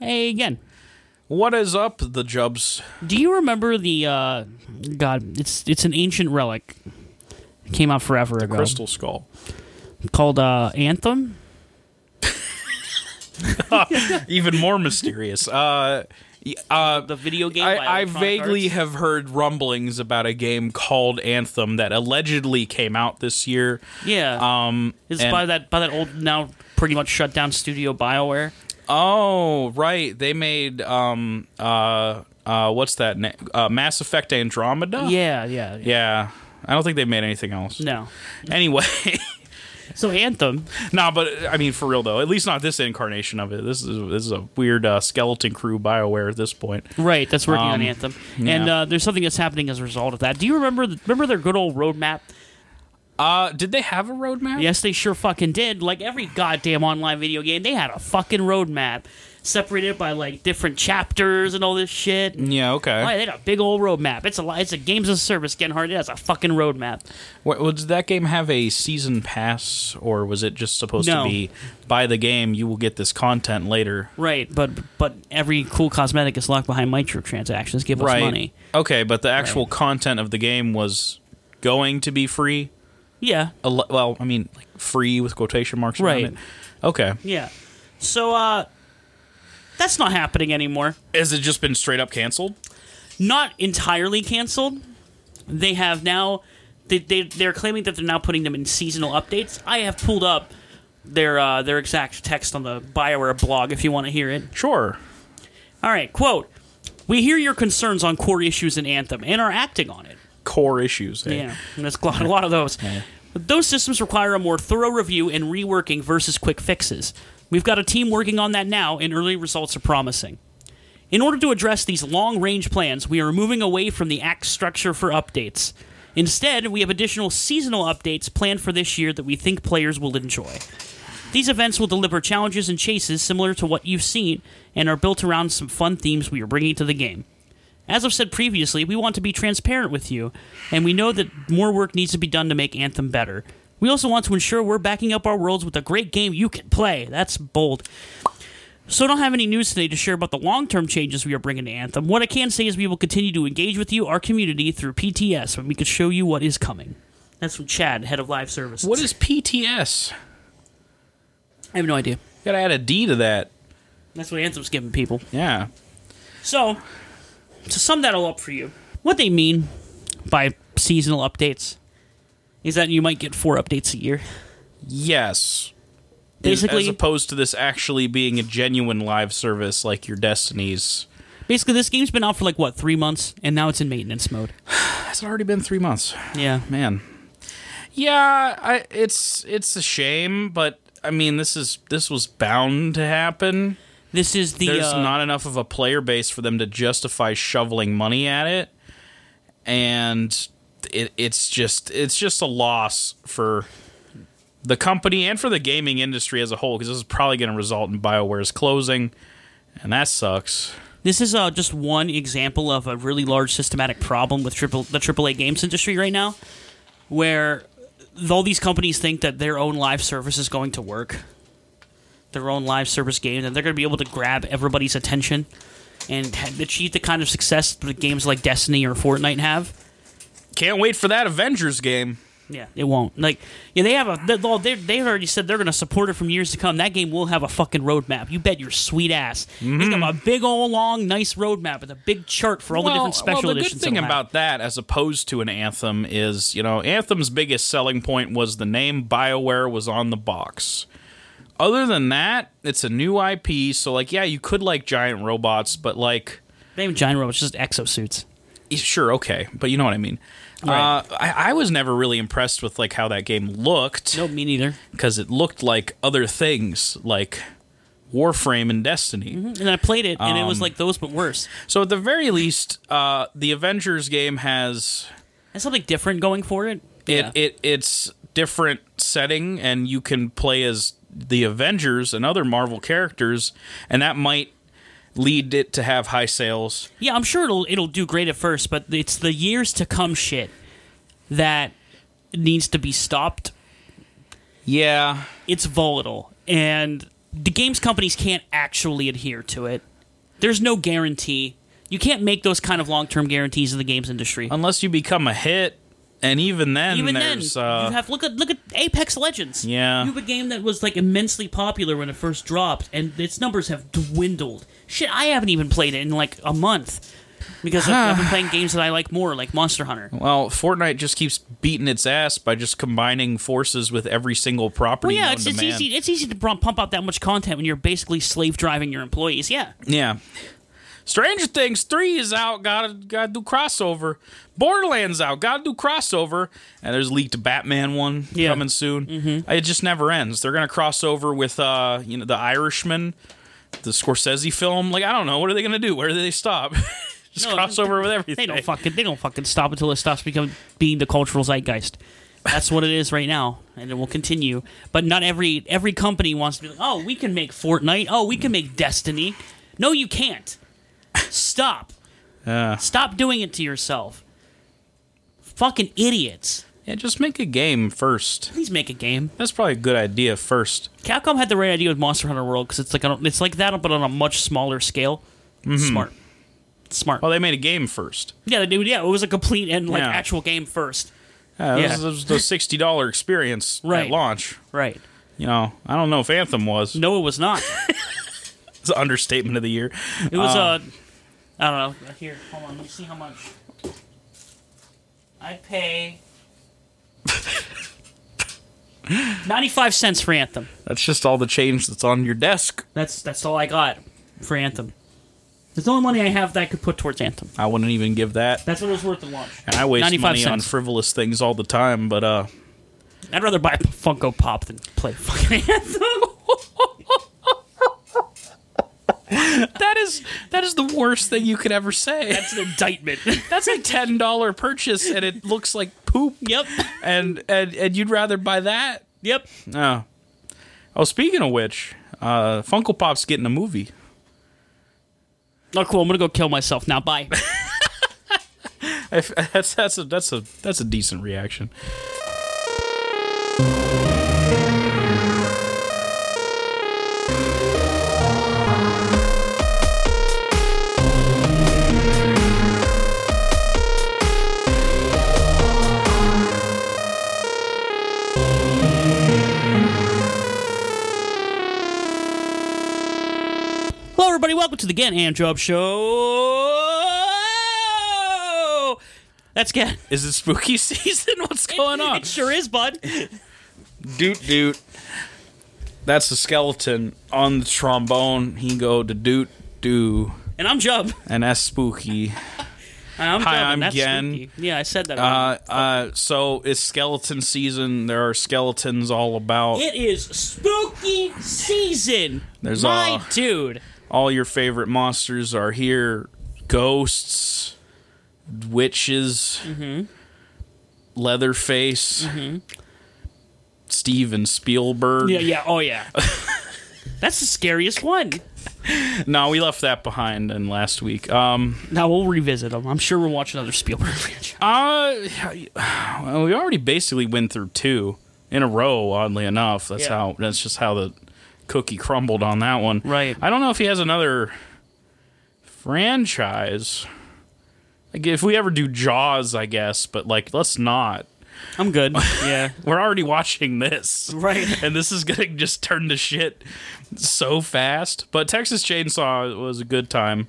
Hey again. What is up, the Jubs? Do you remember the uh God, it's it's an ancient relic. It came out forever ago. Crystal Skull. Called uh Anthem? Even more mysterious. Uh, uh, The video game I, I vaguely Arts? have heard rumblings about a game called Anthem that allegedly came out this year. Yeah. Um, it's by that by that old now pretty much shut down studio BioWare. Oh, right. They made um uh uh what's that name? Uh, Mass Effect Andromeda. Yeah, yeah, yeah. Yeah. I don't think they made anything else. No. Anyway, So Anthem, no, but I mean for real though, at least not this incarnation of it. This is this is a weird uh, skeleton crew Bioware at this point. right? That's working on Um, Anthem, and yeah. uh, there's something that's happening as a result of that. Do you remember remember their good old roadmap? Uh, did they have a roadmap? Yes, they sure fucking did. Like every goddamn online video game, they had a fucking roadmap separated by like different chapters and all this shit. Yeah. Okay. Oh, yeah, they had a big old roadmap. It's a it's a games as a service getting hard. It has a fucking roadmap. What, well, did that game have a season pass, or was it just supposed No. to be buy the game, you will get this content later? Right, but but every cool cosmetic is locked behind microtransactions. Give us money. Okay, but the actual content of the game was going to be free. Yeah, well, I mean, like free with quotation marks Right. around it. Okay. yeah. So uh, that's not happening anymore. Has it just been straight up canceled? Not entirely canceled. They have now. They, they they're claiming that they're now putting them in seasonal updates. I have pulled up their uh, their exact text on the Bioware blog if you want to hear it. Sure. All right, quote. We hear your concerns on core issues in Anthem and are acting on it. Core issues. eh? Yeah, there's a lot, a lot of those. But those systems require a more thorough review and reworking versus quick fixes. We've got a team working on that now, and early results are promising. In order to address these long range plans, we are moving away from the act structure for updates. Instead, we have additional seasonal updates planned for this year that we think players will enjoy. These events will deliver challenges and chases similar to what you've seen and are built around some fun themes we are bringing to the game. As I've said previously, we want to be transparent with you, and we know that more work needs to be done to make Anthem better. We also want to ensure we're backing up our worlds with a great game you can play. That's bold. So I don't have any news today to share about the long-term changes we are bringing to Anthem. What I can say is we will continue to engage with you, our community, through PTS, and we can show you what is coming. That's from Chad, head of live services. What is PTS? I have no idea. Gotta add a D to that. That's what Anthem's giving people. Yeah. So, to sum that all up for you, what they mean by seasonal updates is that you might get four updates a year. Yes. Basically- as opposed to this actually being a genuine live service like your Destinies. Basically, this game's been out for like what three months, and now it's in maintenance mode. Has it already been three months? Yeah, Man. Yeah, I, it's it's a shame, but I mean, this is this was bound to happen. This is the There's uh, not enough of a player base for them to justify shoveling money at it, and it, it's just it's just a loss for the company and for the gaming industry as a whole because this is probably going to result in Bioware's closing, and that sucks. This is uh, just one example of a really large systematic problem with triple the AAA games industry right now, where all these companies think that their own live service is going to work, their own live service game, and they're going to be able to grab everybody's attention and achieve the kind of success that games like Destiny or Fortnite have. Can't wait for that Avengers game. Yeah, it won't. Like, yeah, they have a. They, well, they they already said they're going to support it from years to come. That game will have a fucking roadmap. You bet your sweet ass. It's mm-hmm. got a big old long, nice roadmap with a big chart for all the different special well, the editions. good thing about that, as opposed to an Anthem, is you know Anthem's biggest selling point was the name Bioware was on the box. Other than that, it's a new IP, so like yeah, you could like giant robots, but like Not even giant robots, just exosuits. sure, okay, but you know what I mean. Right. Uh, I, I was never really impressed with like how that game looked Nope, me neither. because it looked like other things like Warframe and Destiny. And I played it, and it was Um, like those, but worse. So at the very least, uh, the Avengers game has Has something different going for it. it, Yeah. it it's different setting and you can play as the Avengers and other Marvel characters and that might lead it to have high sales. Yeah, I'm sure it'll it'll do great at first, but it's the years to come shit that needs to be stopped. Yeah. It's volatile, and the games companies can't actually adhere to it. There's no guarantee. You can't make those kind of long term guarantees in the games industry. Unless you become a hit, and even then, Even then, uh, you have look at look at Apex Legends. Yeah. you have a game that was like immensely popular when it first dropped, and its numbers have dwindled. Shit, I haven't even played it in like a month because I've, I've been playing games that I like more, like Monster Hunter. well, Fortnite just keeps beating its ass by just combining forces with every single property. Well, yeah, it's, it's easy. It's easy to pump pump out that much content when you're basically slave driving your employees. Yeah, Yeah. Stranger Things 3 is out, gotta gotta do crossover. Borderlands out, gotta do crossover. And there's leaked Batman one Yeah. coming soon. Mm-hmm. It just never ends. They're gonna cross over with uh you know the Irishman, the Scorsese film. Like I don't know, what are they gonna do? Where do they stop? just No, cross over with everything. they don't fucking they don't fucking stop until it stops becoming being the cultural zeitgeist. That's what it is right now, and it will continue. But not every every company wants to be like, oh, we can make Fortnite. Oh, we can make Destiny. No, you can't. Stop. Uh, Stop doing it to yourself. Fucking idiots. yeah, just make a game first. Please make a game. That's probably a good idea first. Capcom had the right idea with Monster Hunter World because it's like a, it's like that, but on a much smaller scale. Smart, smart. Well, they made a game first. yeah, they did. Yeah, it was a complete and like Yeah. actual game first. Yeah, Yeah. Was the sixty dollar experience Right. at launch. Right. You know, I don't know if Anthem was. No, it was not. It's an understatement of the year. It was uh, I don't know. Here, hold on. Let me see how much. I pay. 95 cents for Anthem. That's just all the change that's on your desk. That's that's all I got for Anthem. It's the only money I have that I could put towards Anthem. I wouldn't even give that. That's what it was worth at launch. And I waste 95 money on cents. frivolous things all the time, but uh I'd rather buy a Funko Pop than play fucking Anthem. that is that is the worst thing you could ever say. That's an indictment. That's a ten dollar purchase and it looks like poop. yep. And and and you'd rather buy that? Yep. Oh. Oh, speaking of which, uh Funko Pop's getting a movie. Oh, cool. I'm gonna go kill myself now. Bye. That's that's a that's a that's a decent reaction. Welcome to the Gen and Jub Show. That's Gen. Is it spooky season? What's going on? It sure is, bud. doot doot. That's the skeleton on the trombone. He go to doot doo, And I'm Jub. and that's spooky. I'm Hi, Jub, I'm that's Gen. spooky. Yeah, I said that. Uh, uh, so it's skeleton season. There are skeletons all about. it is spooky season. There's my all- dude. All your favorite monsters are here. Ghosts, witches, Leatherface, Steven Spielberg. Yeah, yeah. Oh, yeah. That's the scariest one. No, we left that behind in last week. Um, Now we'll revisit them. I'm sure we'll watch another Spielberg franchise. Uh, well, we already basically went through two in a row. Oddly enough, that's Yeah. how. That's just how the cookie crumbled on that one. Right. I don't know if he has another franchise. Like if we ever do Jaws, I guess, but like let's not. I'm good. Yeah. We're already watching this. Right. And this is gonna just turn to shit so fast. But Texas Chainsaw was a good time.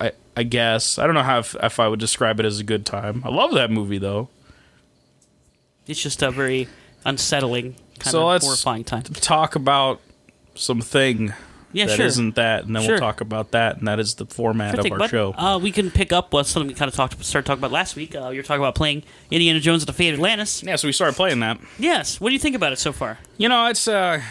I I guess. I don't know how if, if I would describe it as a good time. I love that movie though. It's just a very unsettling, kind So of let's- horrifying time. Talk about something Yeah, that sure. not that, and then Sure. we'll talk about that, and that is the format Sure of thing, our bud. show. Uh, we can pick up what something we kind of talked started talking about last week. Uh, you were talking about playing Indiana Jones at the Fate of Atlantis. yeah, so we started playing that. Yes. What do you think about it so far? You know, it's uh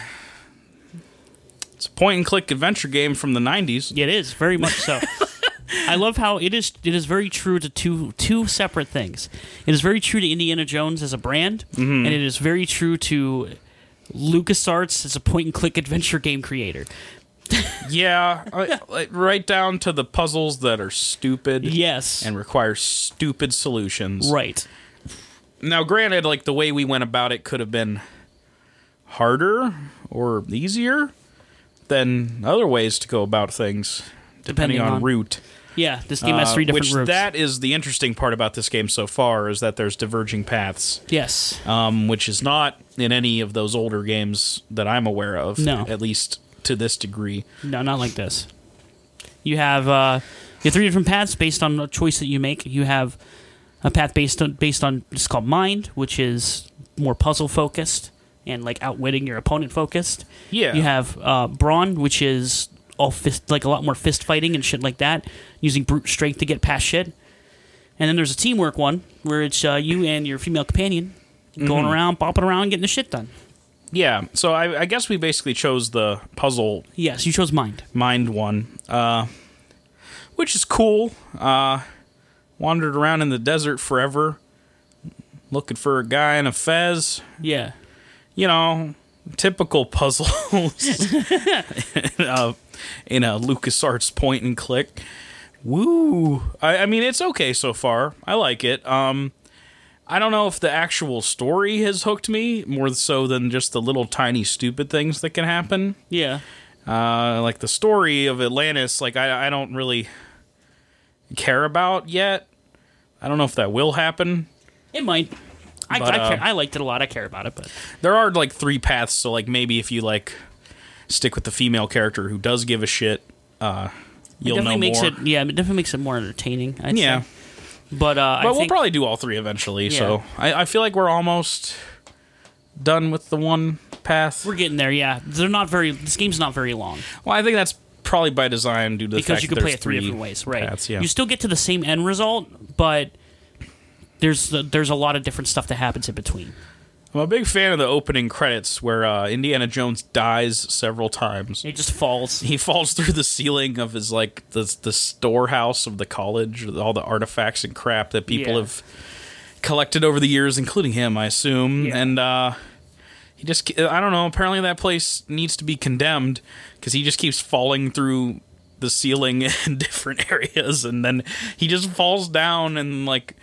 it's a point and click adventure game from the 90s. It is very much so. I love how it is. It is very true to two two separate things. It is very true to Indiana Jones as a brand, Mm-hmm. and it is very true to LucasArts is a point and click adventure game creator. Yeah, I- like, right down to the puzzles that are stupid Yes. and require stupid solutions. right. Now, granted, like the way we went about it could have been harder or easier than other ways to go about things, depending, Depending on, on- route. Yeah, this game has Uh, three different which routes. that is the interesting part about this game so far is that there's diverging paths, yes. um, which is not in any of those older games that I'm aware of. No. at least to this degree. No, not like this. You have uh, you have three different paths based on a choice that you make. You have a path based on based on it's called mind, which is more puzzle focused and like outwitting your opponent focused. Yeah, You have uh, brawn, which is all fist like a lot more fist fighting and shit like that, using brute strength to get past shit. And then there's a teamwork one where it's uh, you and your female companion going Mm-hmm. around, bopping around, getting the shit done. yeah. So I, I guess we basically chose the puzzle Yes, you chose mind. mind one, uh, which is cool. Uh, wandered around in the desert forever, looking for a guy in a fez. Yeah. You know, typical puzzles uh, in a LucasArts point and click. Woo! I, I mean, it's okay so far. I like it. Um, I don't know if the actual story has hooked me more so than just the little tiny stupid things that can happen. Yeah. Uh, like the story of Atlantis, like I, I don't really care about yet. I don't know if that will happen. It might. I, But, I, uh, care, I liked it a lot. I care about it, but There are like three paths, so like maybe if you like stick with the female character who does give a shit, uh, you'll know makes more. it. Yeah, it definitely makes it more entertaining. I'd yeah, say. but uh, but I we'll think probably do all three eventually. Yeah. So I, I feel like we're almost done with the one path. we're getting there. Yeah, they're not very. This game's not very long well, I think that's probably by design due to the because you can play it three different ways. Right. paths, yeah. You still get to the same end result, but there's there's a lot of different stuff that happens in between. I'm a big fan of the opening credits where uh, Indiana Jones dies several times. He just falls. he falls through the ceiling of his like the the storehouse of the college, with all the artifacts and crap that people Yeah. have collected over the years, including him, I assume. Yeah. And uh, he just I don't know. Apparently, that place needs to be condemned because he just keeps falling through the ceiling in different areas, and then he just falls down and like.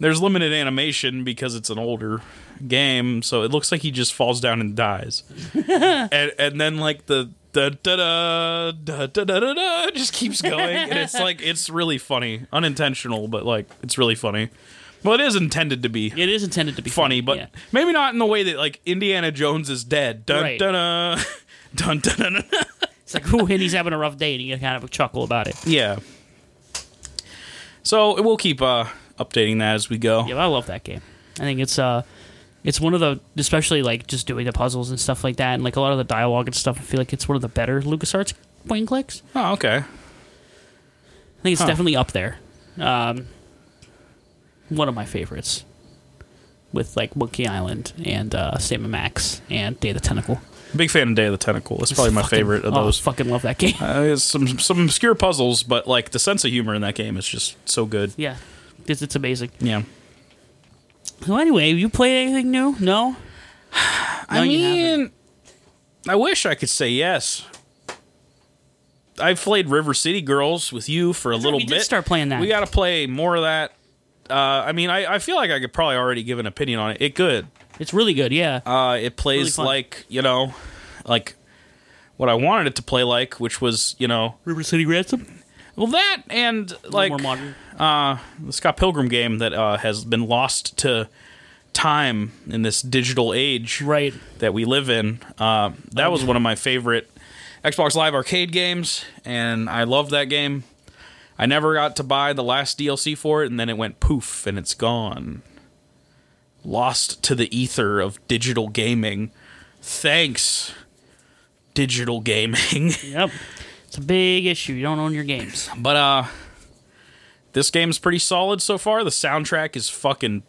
There's limited animation because it's an older game, so it looks like he just falls down and dies. and, and then like the da da da da da da da just keeps going, and it's like it's really funny, unintentional, but like it's really funny. Well, it is intended to be. It is intended to be funny, funny but yeah. maybe not in the way that like Indiana Jones is dead. Dun right. dun uh, dun dun dun. it's like who and he's having a rough day, and you kind of a chuckle about it. Yeah. So we'll keep uh, updating that as we go. Yeah, I love that game. I think it's uh, it's one of the, especially like just doing the puzzles and stuff like that, and like a lot of the dialogue and stuff. I feel like it's one of the better LucasArts point and clicks. Oh, okay. I think it's Huh. definitely up there. Um, one of my favorites, with like Monkey Island and uh, Sam Max and Day of the Tentacle. Big fan of Day of the Tentacle. It's probably my Fucking- favorite of oh, those. Fucking love that game. Uh, it's some some obscure puzzles, but like the sense of humor in that game is just so good. yeah, it's, it's amazing. Yeah. So anyway, you played anything new? No. I No, you haven't. mean, I wish I could say yes. I played River City Girls with you for a little we bit. did start playing that. We got to play more of that. Uh, I mean, I, I feel like I could probably already give an opinion on it. It good. It's really good. Yeah. Uh, it plays fun. like you know, like what I wanted it to play like, which was you know, River City Ransom. Well that and Like like more modern. uh, the Scott Pilgrim game that uh, has been lost to time in this digital age Right. that we live in. Uh, that was one of my favorite Xbox Live Arcade games, and I loved that game. I never got to buy the last DLC for it, and then it went poof, and it's gone. Lost to the ether of digital gaming. Thanks, digital gaming. Yep. It's a big issue. You don't own your games. but uh, this game's pretty solid so far. The soundtrack is fucking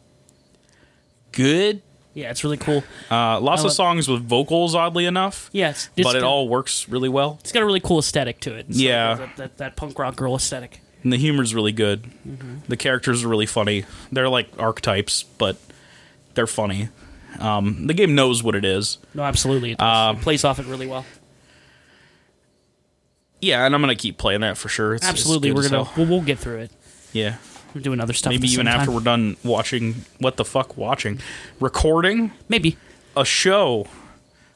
good. Yeah, it's really cool. Uh, lots of songs with vocals, oddly enough. Yeah, it's, it's but it got- all works really well. It's got a really cool aesthetic to it. So Yeah. that, that, that punk rock girl aesthetic. And the humor's really good. Mm-hmm. The characters are really funny. They're like archetypes, but they're funny. Um, the game knows what it is. No, absolutely. It. Um, it plays off it really well. Yeah, and I'm gonna keep playing that for sure. It's, Absolutely, we're gonna we'll, we'll get through it. yeah. We're doing other stuff. Maybe even after time. we're done watching what the fuck watching, recording maybe a show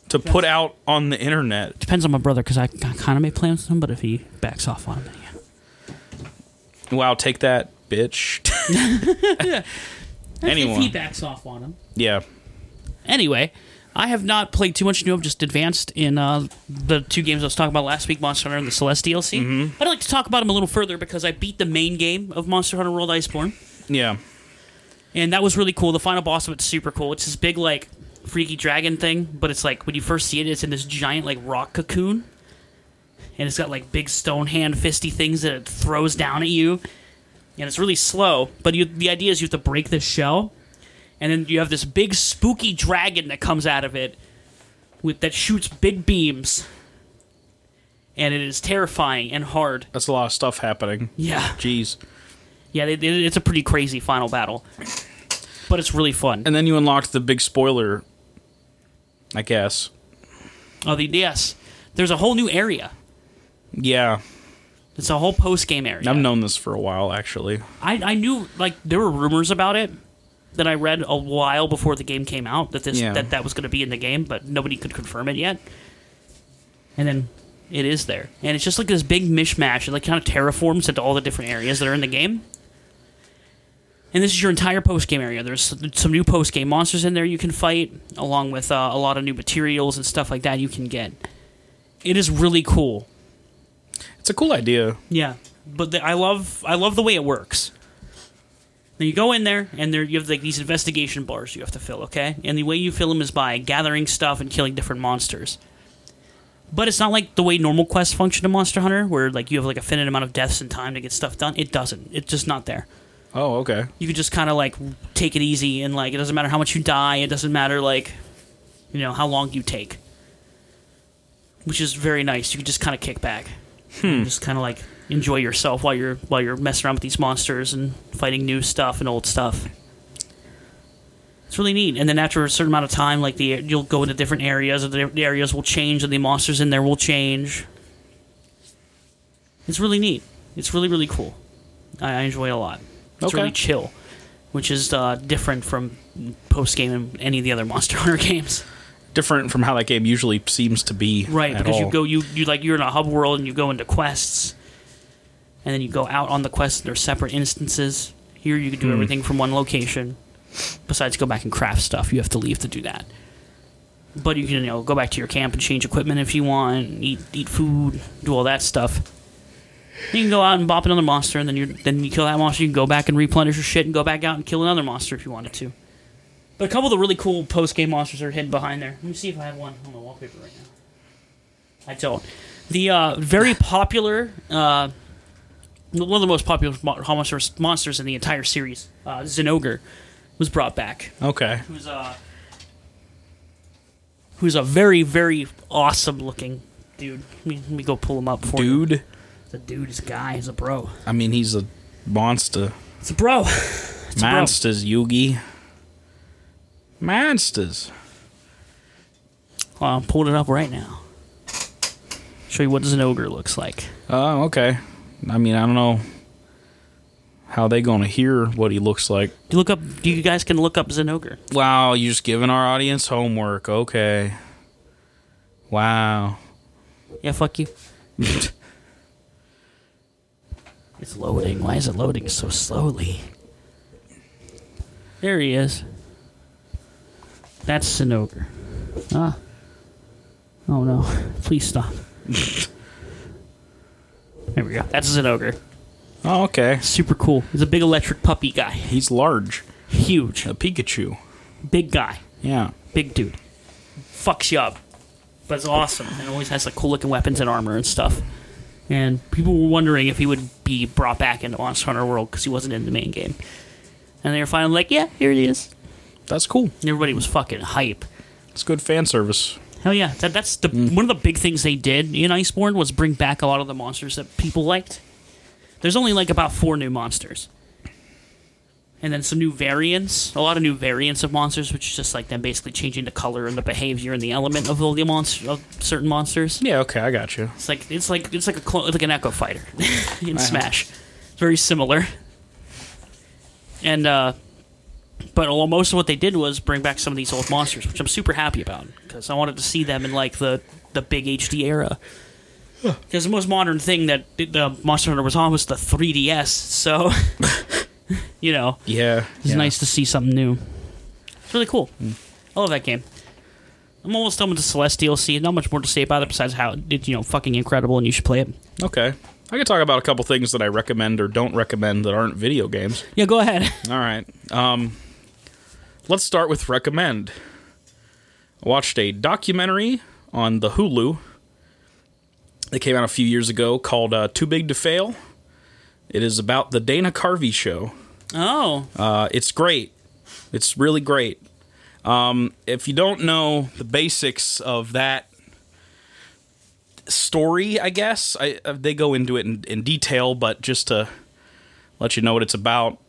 to put out on the internet. Depends on my brother because I, kind of made plans with him, but if he backs off on him, then yeah. Wow, take that, bitch. If he backs off on him. yeah. Anyway, I have not played too much new. I've just advanced in uh, the two games I was talking about last week, Monster Hunter and the Celeste DLC. Mm-hmm. I'd like to talk about them a little further because I beat the main game of Monster Hunter World Iceborne, Yeah. and that was really cool. The final boss of it's super cool. It's this big like freaky dragon thing, but it's like when you first see it, it's in this giant like rock cocoon, and it's got like big stone hand fisty things that it throws down at you, and it's really slow. But you, the idea is you have to break this shell, and then you have this big spooky dragon that comes out of it with that shoots big beams, and it is terrifying and hard. That's a lot of stuff happening. Yeah, Jeez. yeah, it, it- it's a pretty crazy final battle, but it's really fun. And then you unlocked the big spoiler, I guess. Oh, the yes, there's a whole new area. Yeah. It's a whole post game area. I've known this for a while, actually. I, I knew like there were rumors about it that I read a while before the game came out that this Yeah. that that was going to be in the game, but nobody could confirm it yet. And then it is there, and it's just like this big mishmash. It like kind of terraforms into all the different areas that are in the game. And this is your entire post game area. There's some new post game monsters in there you can fight, along with uh, a lot of new materials and stuff like that you can get. It is really cool. It's a cool idea. Yeah, but the, I love I love the way it works. Now you go in there, and there you have like these investigation bars you have to fill. Okay, and the way you fill them is by gathering stuff and killing different monsters. But it's not like the way normal quests function in Monster Hunter, where like you have like a finite amount of deaths and time to get stuff done. It doesn't. It's just not there. Oh, okay. You can just kind of like take it easy, and like it doesn't matter how much you die. It doesn't matter like you know how long you take, which is very nice. You can just kind of kick back, and just kind of like enjoy yourself while you're while you're messing around with these monsters and fighting new stuff and old stuff. It's really neat. And then after a certain amount of time, like the you'll go into different areas, and the the areas will change, and the monsters in there will change. It's really neat. It's really really cool. I, I enjoy it a lot. It's Okay. really chill, which is uh, different from post game and any of the other Monster Hunter games. Different from how that game usually seems to be. Right, because you go you you like you're in a hub world and you go into quests, and then you go out on the quest. They're separate instances. Here you can do everything from one location. Besides, go back and craft stuff. You have to leave to do that. But you can you know go back to your camp and change equipment if you want. Eat eat food. Do all that stuff. You can go out and bop another monster, and then you then you kill that monster. You can go back and replenish your shit and go back out and kill another monster if you wanted to. But a couple of the really cool post game monsters are hidden behind there. Let me see if I have one on my wallpaper right now. I don't. The uh, very popular, uh, one of the most popular monsters, monsters in the entire series, uh, Zinogre, was brought back. Okay. Who's uh, who's a very very awesome looking dude. Let me, let me go pull him up for you. Dude. It's a dude. is a guy. He's a bro. I mean, he's a monster. It's a bro. It's a bro. Monsters, Yugi. Monsters. Well, I'm pulling it up right now. Show you what Zinogre looks like. Oh, okay. I mean, I don't know how they gonna hear what he looks like. You look up. You guys can look up Zinogre. Wow, you're just giving our audience homework. Okay. Wow. Yeah, fuck you. it's loading. Why is it loading so slowly? There he is. That's Zinogre. Ah. Oh no. Please stop. there we go. That's Zinogre. Oh, okay. Super cool. He's a big electric puppy guy. He's large. Huge. A Pikachu. Big guy. Yeah. Big dude. Fucks you up. But it's awesome. And always has like cool looking weapons and armor and stuff. And people were wondering if he would be brought back into Monster Hunter World because he wasn't in the main game. And they were finally like, yeah, here he is. That's cool. And everybody was fucking hype. It's good fan service. Hell yeah. That, that's the one of the big things they did in Iceborne was bring back a lot of the monsters that people liked. There's only like about four new monsters. And then some new variants, a lot of new variants of monsters, which is just like them basically changing the color and the behavior and the element of the monster of certain monsters. Yeah, okay, I got you. It's like it's like it's like a clone, like an Echo Fighter in Smash. It's very similar. And uh, but most of what they did was bring back some of these old monsters, which I'm super happy about because I wanted to see them in like the the big HD era. Because the most modern thing that the Monster Hunter was on was the 3DS, so you know Yeah, it's nice to see something new. It's really cool. I love that game. I'm almost done with the Celeste DLC. Not much more to say about it besides how it's you know fucking incredible and you should play it. Okay, I can talk about a couple things that I recommend or don't recommend that aren't video games. Yeah, go ahead. All right. Um, let's start with recommend. I watched a documentary on the Hulu that came out a few years ago called uh, "Too Big to Fail." It is about the Dana Carvey show. Oh, Uh, it's great. It's really great. Um, if you don't know the basics of that story, I guess I, uh, they go into it in, in detail, but just to let you know what it's about.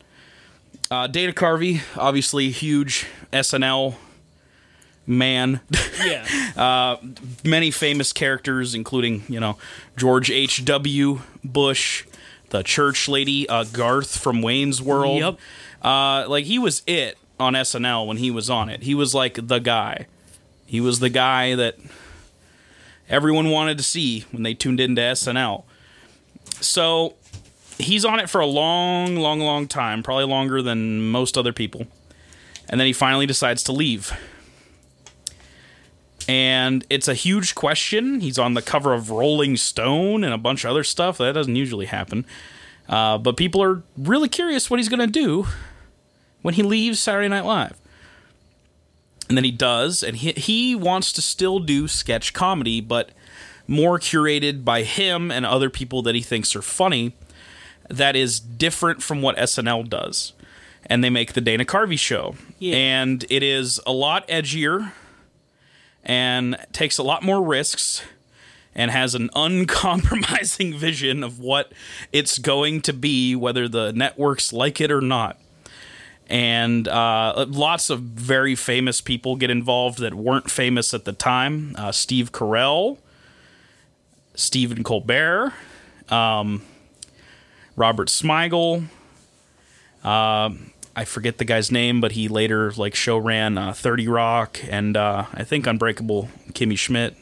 Uh, Dana Carvey, obviously huge SNL man. yeah. Many famous characters, including you know George H. W. Bush, the church lady, uh, Garth from Wayne's World. Yep. Uh, like he was it on SNL when he was on it. He was like the guy. He was the guy that everyone wanted to see when they tuned into SNL. So he's on it for a long, long, long time, probably longer than most other people. And then he finally decides to leave. And it's a huge question. He's on the cover of Rolling Stone and a bunch of other stuff. That doesn't usually happen. Uh, but people are really curious what he's going to do when he leaves Saturday Night Live. And then he does, and he, he wants to still do sketch comedy, but more curated by him and other people that he thinks are funny that is different from what SNL does. And they make the Dana Carvey show. Yeah. And it is a lot edgier and takes a lot more risks and has an uncompromising vision of what it's going to be, whether the networks like it or not. And uh, lots of very famous people get involved that weren't famous at the time. Uh, Steve Carell, Stephen Colbert, um, Robert Smigel. Uh, I forget the guy's name, but he later like show ran uh, Thirty Rock and uh, I think Unbreakable Kimmy Schmidt,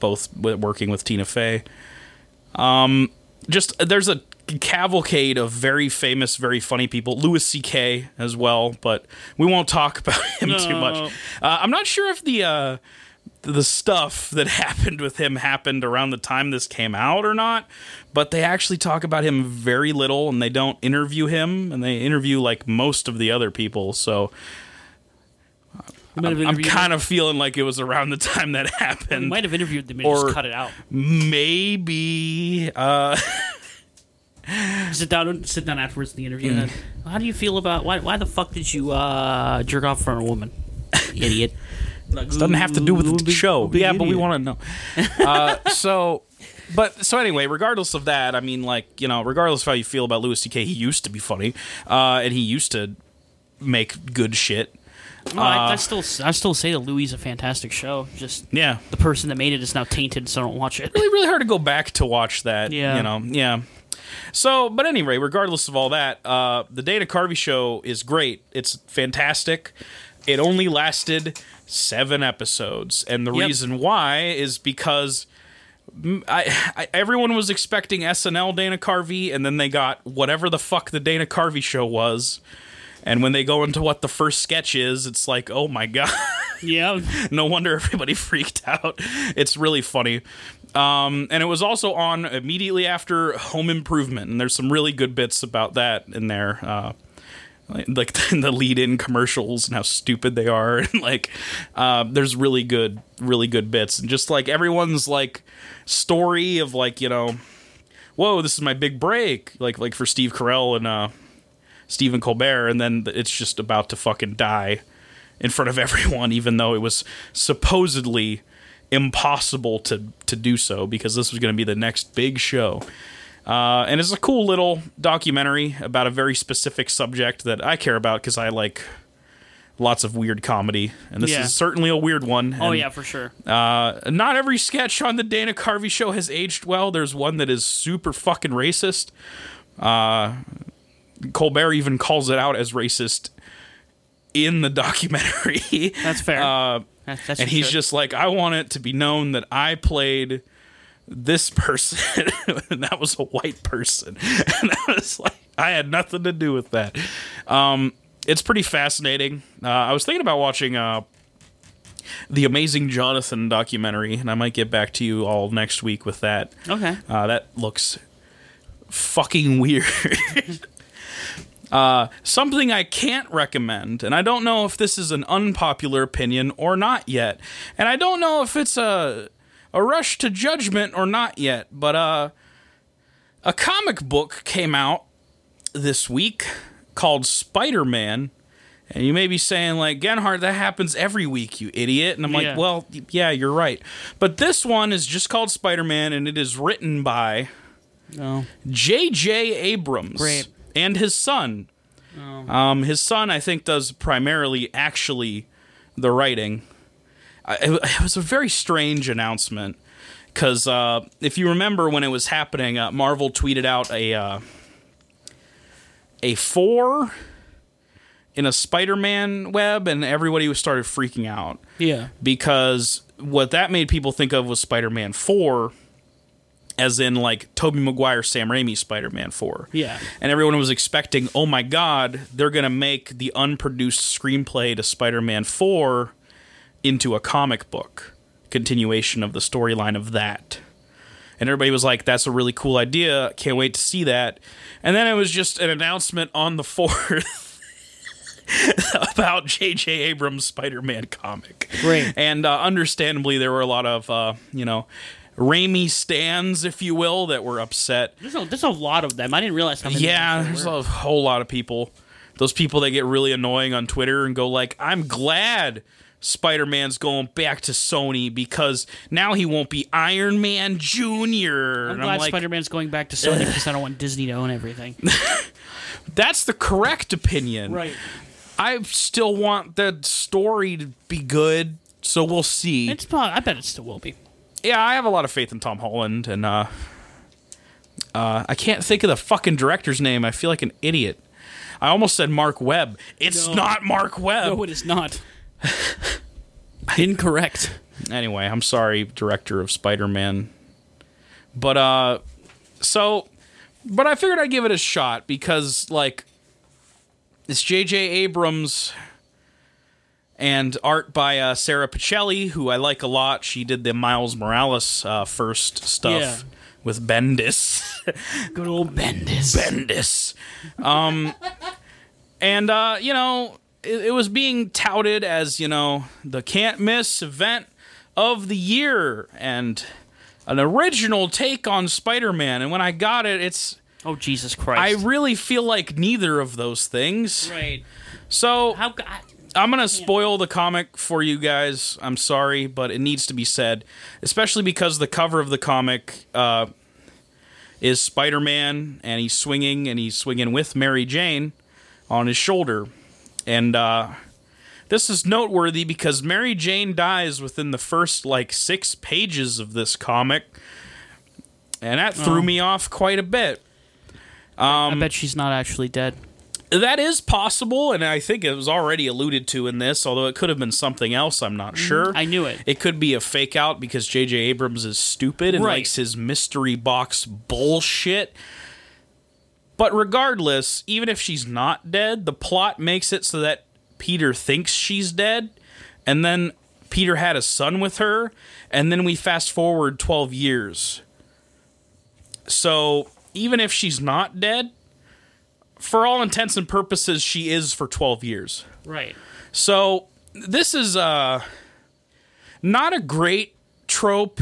both working with Tina Fey. Um, just there's a cavalcade of very famous, very funny people. Louis C.K. as well, but we won't talk about him too much. Uh, I'm not sure if the uh, the stuff that happened with him happened around the time this came out or not, but they actually talk about him very little and they don't interview him and they interview like most of the other people. So I'm, I'm kind of feeling like it was around the time that happened. might have interviewed them and or- just cut it out. Maybe. Uh, Sit down, sit down afterwards in the interview. Mm. Then, how do you feel about why? Why the fuck did you uh, jerk off for a woman, idiot? Like, doesn't have to do with the big- show. big Yeah, but we want to know. Uh, so, but so anyway, regardless of that, I mean, like you know, regardless of how you feel about Louis C.K., he used to be funny, uh, and he used to make good shit. No, I, I still, I still say that Louis is a fantastic show. Just Yeah, the person that made it is now tainted, so I don't watch it. really, really hard to go back to watch that. Yeah. you know, yeah. So, but anyway, regardless of all that, uh, the Dana Carvey show is great. It's fantastic. It only lasted seven episodes, and the Yep. reason why is because I, I everyone was expecting SNL Dana Carvey, and then they got whatever the fuck the Dana Carvey show was. And when they go into what the first sketch is, it's like, oh my god. Yeah, no wonder everybody freaked out. It's really funny. Um, and it was also on immediately after Home Improvement, and there's some really good bits about that in there. Uh, like the lead-in commercials and how stupid they are, and like uh, there's really good, really good bits, and just like everyone's like story of like you know, whoa, this is my big break, like like for Steve Carell and uh, Stephen Colbert, and then it's just about to fucking die in front of everyone, even though it was supposedly impossible to to do so because this was going to be the next big show. Uh, and it's a cool little documentary about a very specific subject that I care about because I like lots of weird comedy, and this Yeah. is certainly a weird one. oh and, yeah, for sure. uh, not every sketch on the Dana Carvey show has aged well. There's one that is super fucking racist. Uh, Colbert even calls it out as racist in the documentary. That's fair. Uh, That- that's and he's just like, I want it to be known that I played this person, and that was a white person, and I was like, I had nothing to do with that. Um, it's pretty fascinating. Uh, I was thinking about watching uh, the Amazing Jonathan documentary, and I might get back to you all next week with that. okay. Uh, that looks fucking weird. uh, something I can't recommend, and I don't know if this is an unpopular opinion or not yet, and I don't know if it's a a rush to judgment or not yet, but uh, a comic book came out this week called Spider Man. And you may be saying, like, Genhart, that happens every week, you idiot. And I'm like, Yeah. well, yeah, you're right. But this one is just called Spider Man, and it is written by No. J.J. Abrams Great. and his son. Um, his son, I think, does primarily actually the writing. I, it it was a very strange announcement because uh, if you remember when it was happening, uh, Marvel tweeted out a uh, a four in a Spider-Man web, and everybody was started freaking out Yeah. because what that made people think of was Spider-Man 4 as in like Tobey Maguire Sam Raimi Spider-Man 4. Yeah. And everyone was expecting, "Oh my god, they're going to make the unproduced screenplay to Spider-Man 4 into a comic book continuation of the storyline of that." And everybody was like, "That's a really cool idea. Can't wait to see that." And then it was just an announcement on the 4th about J.J. Abrams' Spider-Man comic. Great. And uh, understandably, there were a lot of, uh, you know, Raimi stands, if you will, that were upset. There's a, there's a lot of them. I didn't realize how many. Yeah, there there's were. a whole lot of people. Those people that get really annoying on Twitter and go like, "I'm glad Spider-Man's going back to Sony because now he won't be Iron Man Junior." I'm glad like, Spider-Man's going back to Sony because I don't want Disney to own everything. "That's the correct opinion." right. I still want the story to be good, so we'll see. It's probably, I bet it still will be. yeah, I have a lot of faith in Tom Holland, and uh, uh, I can't think of the fucking director's name. I feel like an idiot. I almost said Mark Webb. It's No. not Mark Webb. No, it is not. Incorrect. Anyway, I'm sorry, director of Spider-Man. But uh, so, but I figured I'd give it a shot because like, it's J.J. Abrams. And art by uh, Sara Pichelli, who I like a lot. She did the Miles Morales uh, first stuff Yeah. with Bendis. Good old Bendis. Bendis. Um, and uh, you know, it, it was being touted as you know the can't miss event of the year and an original take on Spider-Man. And when I got it, it's Oh Jesus Christ! I really feel like neither of those things. right. So How? God. I'm gonna spoil the comic for you guys. I'm sorry, but it needs to be said, especially because the cover of the comic uh, is Spider-Man, and he's swinging, and he's swinging with Mary Jane on his shoulder, and uh, this is noteworthy because Mary Jane dies within the first like six pages of this comic, and that threw Oh. me off quite a bit. Um, I bet she's not actually dead. That is possible, and I think it was already alluded to in this, although it could have been something else. I'm not sure. Mm-hmm. I knew it. It could be a fake out because J.J. Abrams is stupid and Right. likes his mystery box bullshit. But regardless, even if she's not dead, the plot makes it so that Peter thinks she's dead, and then Peter had a son with her, and then we fast forward 12 years. So even if she's not dead, for all intents and purposes, she is for 12 years. Right. So this is uh not a great trope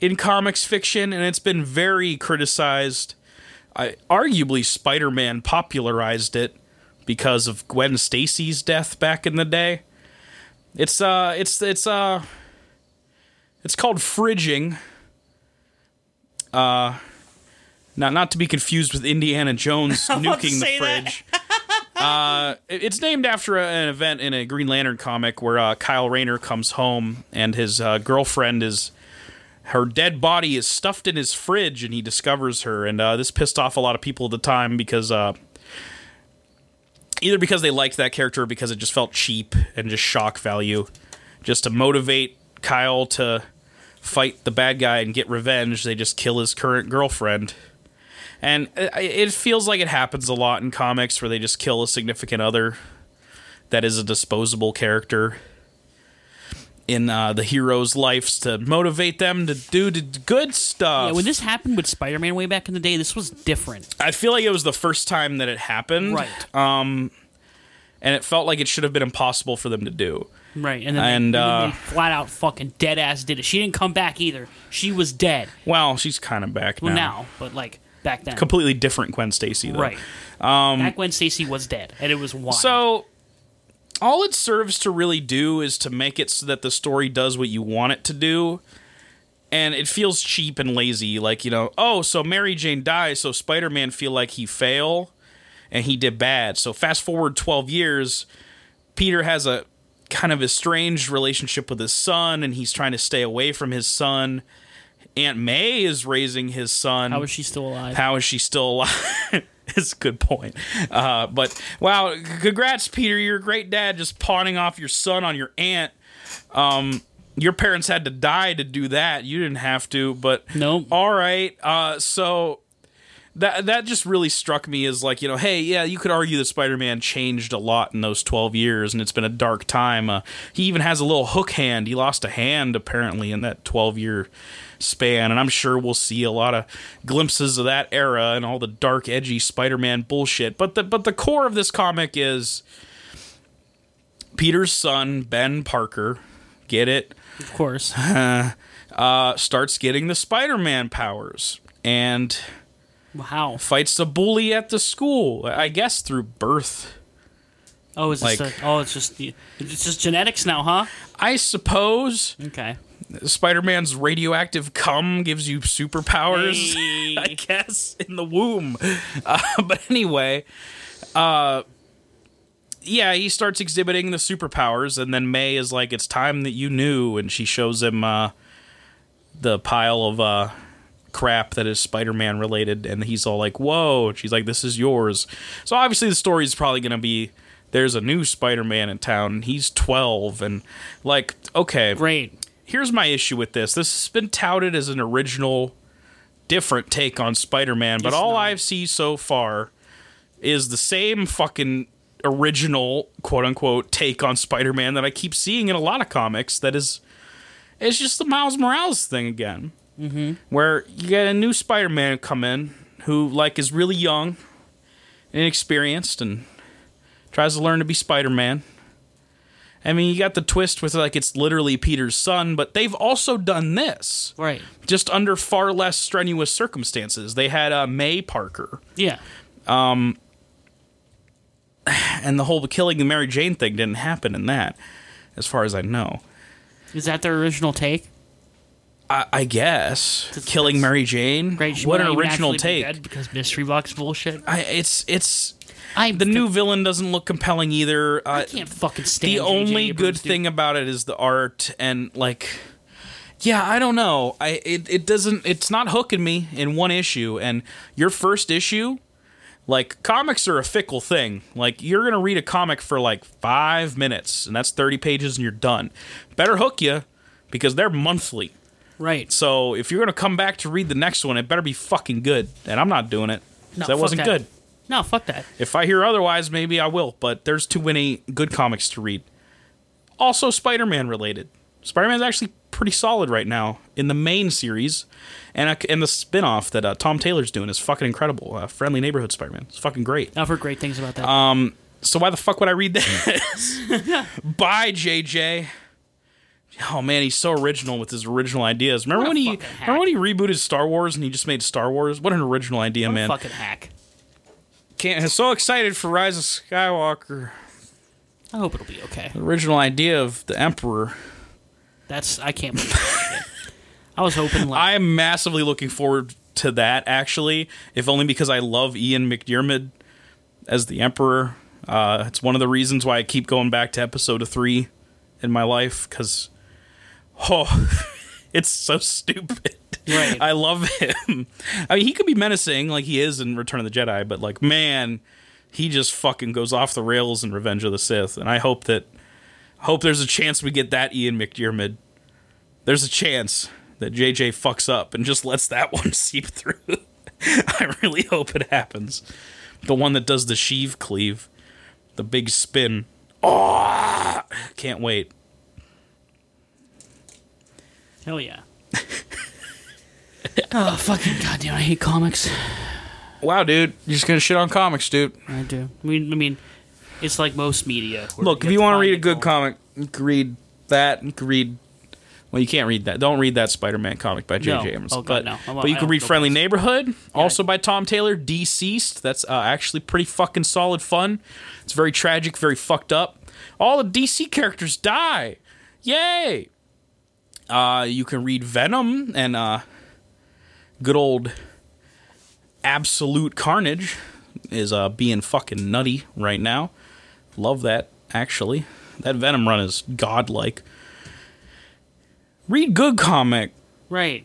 in comics fiction, and it's been very criticized. I arguably Spider-Man popularized it because of Gwen Stacy's death back in the day. It's uh it's it's uh it's called fridging. Uh not not to be confused with Indiana Jones nuking the fridge. Uh, it's named after a- an event in a Green Lantern comic where uh, Kyle Rayner comes home and his uh, girlfriend is her dead body is stuffed in his fridge and he discovers her and uh, this pissed off a lot of people at the time because uh, either because they liked that character or because it just felt cheap and just shock value, just to motivate Kyle to fight the bad guy and get revenge. They just kill his current girlfriend. And it it feels like it happens a lot in comics where they just kill a significant other that is a disposable character in uh, the heroes' lives to motivate them to do the good stuff. Yeah, when this happened with Spider-Man way back in the day, this was different. I feel like it was the first time that it happened, Right. and it felt like it should have been impossible for them to do. Right, and then And, they, and then uh, flat out fucking dead ass did it. She didn't come back either. She was dead. Well, she's kind of back Well, now. now, but like back then, Completely different Gwen Stacy, though. right? Um, back when Stacy was dead, and it was wild. So, all it serves to really do is to make it so that the story does what you want it to do. And it feels cheap and lazy. Like, you know, oh, so Mary Jane dies, so Spider Man feel like he fail and he did bad. So, fast forward 12 years, Peter has a kind of estranged relationship with his son, and he's trying to stay away from his son. Aunt May is raising his son. how is she still alive? How is she still alive? it's a good point. Uh, but wow, congrats, Peter. You're a great dad. Just pawning off your son on your aunt. Um, your parents had to die to do that. You didn't have to, but Nope. All right. Uh, so that that just really struck me as like you know, hey, yeah, you could argue that Spider-Man changed a lot in those twelve years, and it's been a dark time. Uh, he even has a little hook hand. He lost a hand apparently in that twelve-year span, and I'm sure we'll see a lot of glimpses of that era and all the dark, edgy Spider-Man bullshit. But the but the core of this comic is Peter's son Ben Parker. Get it? of course. Uh, starts getting the Spider-Man powers and How? fights a bully at the school. I guess through birth. Oh, is this? Like- a, oh, it's just it's just genetics now, huh? I suppose Okay. Spider-Man's radioactive cum gives you superpowers. Hey. I guess in the womb. Uh, but anyway, uh, yeah, he starts exhibiting the superpowers, and then May is like, "It's time that you knew," and she shows him uh, the pile of uh, crap that is Spider-Man related, and he's all like, "Whoa!" And she's like, "This is yours." So obviously, the story is probably going to be. There's a new Spider-Man in town, and he's 12, and like, okay, Great. Here's my issue with this. This has been touted as an original, different take on Spider Man, but It's all not. I've seen so far is the same fucking original quote unquote take on Spider Man that I keep seeing in a lot of comics. That is, it's just the Miles Morales thing again, mm-hmm. where you get a new Spider Man come in who like is really young, inexperienced, and tries to learn to be Spider Man. I mean, you got the twist with like it's literally Peter's son, but they've also done this Right. just under far less strenuous circumstances. They had uh, May Parker, Yeah. Um, and the whole killing the Mary Jane thing didn't happen in that, as far as I know. Is that their original take? I, I guess killing Mary Jane. Great. what an original take! because mystery box bullshit. I, it's it's I the new villain doesn't look compelling either. Uh, I can't fucking stand the J.J. only good dude. thing about it is the art and like yeah i don't know i it, it doesn't it's not hooking me in one issue and your first issue like comics are a fickle thing like you're gonna read a comic for like five minutes and that's 30 pages and you're done better hook you because they're monthly Right. so if you're gonna come back to read the next one it better be fucking good and i'm not doing it. No, that wasn't that. good No, fuck that. if I hear otherwise, maybe I will, but there's too many good comics to read. Also, Spider Man related. Spider Man's actually pretty solid right now in the main series, and, uh, and the spin off that uh, Tom Taylor's doing is fucking incredible. Uh, Friendly Neighborhood Spider Man. It's fucking great. I've heard great things about that. Um, So, why the fuck would I read this? Bye, JJ. Oh man, he's so original with his original ideas. Remember when he remember when he rebooted Star Wars and he just made Star Wars? What an original idea, What a man! fucking hack. Can't so excited for Rise of Skywalker. I hope it'll be okay. The original idea of the emperor. That's I can't believe that. I was hoping like I am massively looking forward to that actually, if only because I love Ian McDiarmid as the emperor. Uh, it's one of the reasons why I keep going back to episode three in my life because, oh, it's so stupid. Right. I love him. I mean, he could be menacing like he is in Return of the Jedi, but like, man, he just fucking goes off the rails in Revenge of the Sith, and I hope that hope there's a chance we get that Ian McDiarmid. There's a chance that JJ fucks up and just lets that one seep through. I really hope it happens. The one that does the sheave cleave, the big spin. Oh, can't wait. Hell yeah. oh fucking goddamn! I hate comics. Wow, dude, you're just gonna shit on comics, dude. I do. I mean, I mean, it's like most media. Look, if you want to read a good comic, you can read that. You can read. Well, you can't read that. Don't read that Spider-Man comic by J.J. No. Abrams. Oh, but, no. But you I can read Friendly. Neighborhood, also by Tom Taylor. Deceased. That's uh, actually pretty fucking solid fun. It's very tragic, very fucked up. All the DC characters die. Yay! Uh, you can read Venom and uh, good old Absolute Carnage is uh, being fucking nutty right now. Love that, actually. That Venom run is godlike. Read good comic. Right.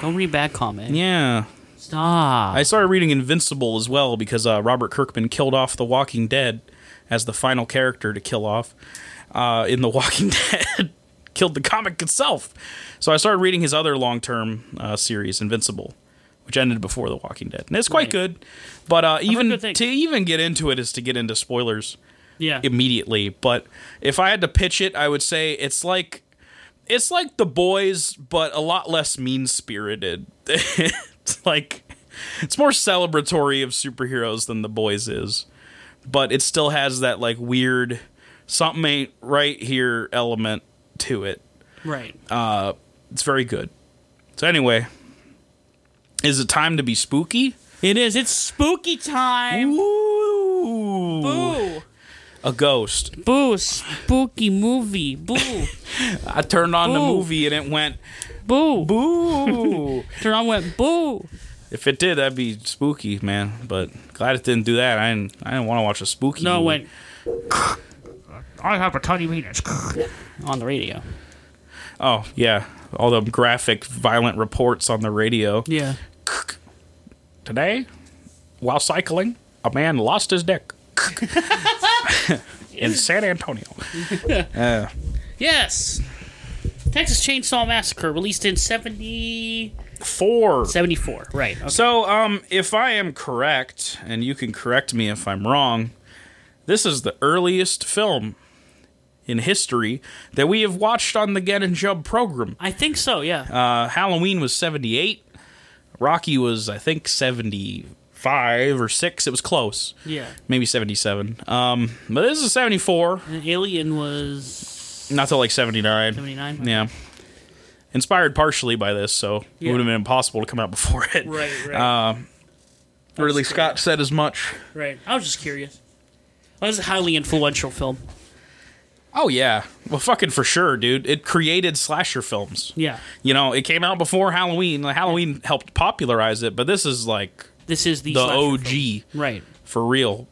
Don't read bad comic. Yeah. Stop. I started reading Invincible as well because uh, Robert Kirkman killed off The Walking Dead as the final character to kill off uh, in The Walking Dead. Killed the comic itself. So I started reading his other long term uh, series, Invincible, which ended before The Walking Dead. And it's quite Right. good. But uh, even to even get into it is to get into spoilers yeah. immediately. But if I had to pitch it, I would say it's like it's like the boys, but a lot less mean spirited. it's like it's more celebratory of superheroes than the boys is, but it still has that like weird something ain't right here element to it. right. It's very good. So anyway, is it time to be spooky? it is. It's spooky time. Ooh, Boo. a ghost. Boo. Spooky movie. Boo. I turned on the movie and it went boo. boo. Turn on went boo. If it did, that'd be spooky, man. But glad it didn't do that. I didn't. I didn't want to watch a spooky. No, it went. I have a tiny penis. on the radio. Oh yeah, all the graphic, violent reports on the radio Yeah. today. While cycling, a man lost his dick in San Antonio. Uh, Yes. Texas Chainsaw Massacre released in 70, four. 74. Right. Okay. So, um, if I am correct, and you can correct me if I'm wrong, this is the earliest film in history that we have watched on the Gen and Jub program. I think so. Yeah. Uh, Halloween was 78. Rocky was, I think, 75 or 6. It was close. yeah. Maybe 77. Um, but this is 74. And Alien was Not till like 79. 79. Yeah. Inspired partially by this, so it would have been impossible to come out before it. Right. Right. Ridley That's Scott said as much. right. I was just curious. Well, this is a highly influential film. Oh, yeah. Well, fucking for sure, dude. It created slasher films. Yeah. You know, it came out before Halloween. Like, Halloween helped popularize it, but this is like This is the the OG film. Right. for real.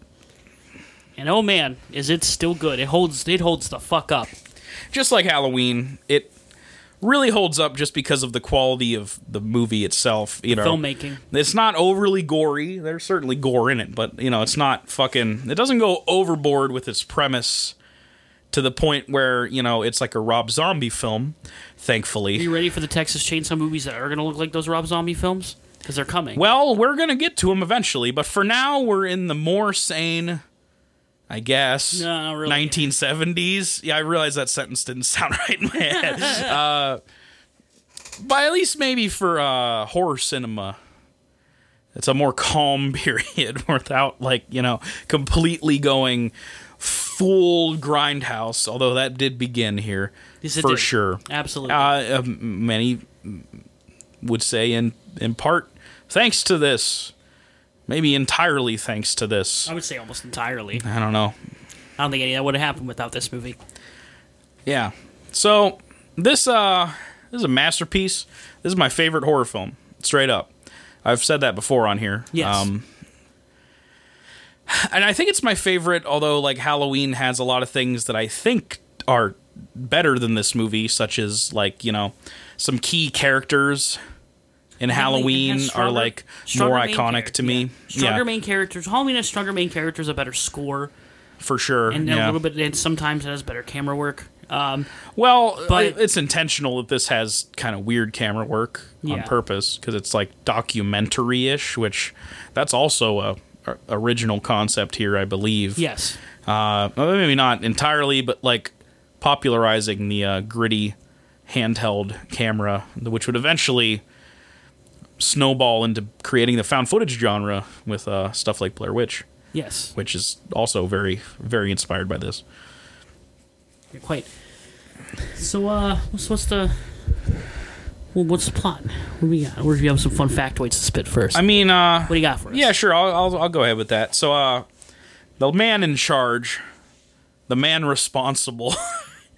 And oh man, is it still good? It holds. It holds the fuck up. just like Halloween, it really holds up just because of the quality of the movie itself. You know, Filmmaking. It's not overly gory. There's certainly gore in it, but you know, it's not fucking. It doesn't go overboard with its premise to the point where you know it's like a Rob Zombie film. Thankfully, are you ready for the Texas Chainsaw movies that are gonna look like those Rob Zombie films? Because they're coming. well, we're gonna get to them eventually, but for now, we're in the more sane. I guess. No, really. 1970s. Yeah, I realize that sentence didn't sound right in my head. uh, but at least maybe for uh, horror cinema, it's a more calm period without, like, you know, completely going full grindhouse, although that did begin here Yes, it for did. sure. Absolutely. Uh, um, many would say, in, in part, thanks to this. Maybe entirely thanks to this. I would say almost entirely. I don't know. I don't think any of that would have happened without this movie. Yeah. So this uh this is a masterpiece. This is my favorite horror film, straight up. I've said that before on here. Um, Yes. And I think it's my favorite, although like Halloween has a lot of things that I think are better than this movie, such as like, you know, some key characters in Halloween has are like more iconic to yeah. me. Stronger yeah, main characters. Halloween has stronger main characters, a better score, for sure. and yeah. a little bit. And sometimes it has better camera work. Um, Well, But- but it's intentional that this has kind of weird camera work on Yeah. purpose because it's like documentary-ish, which that's also a original concept here, I believe. yes. Uh, maybe not entirely, but like popularizing the uh, gritty handheld camera, which would eventually snowball into creating the found footage genre with uh, stuff like Blair Witch, Yes. which is also very, very inspired by this. You're quite. So, uh, what's, what's the. Well, what's the plot? What do we got? Or you have some fun factoids to spit first? I mean, uh, what do you got for us? Yeah, sure. I'll, I'll I'll go ahead with that. So, uh, the man in charge, the man responsible,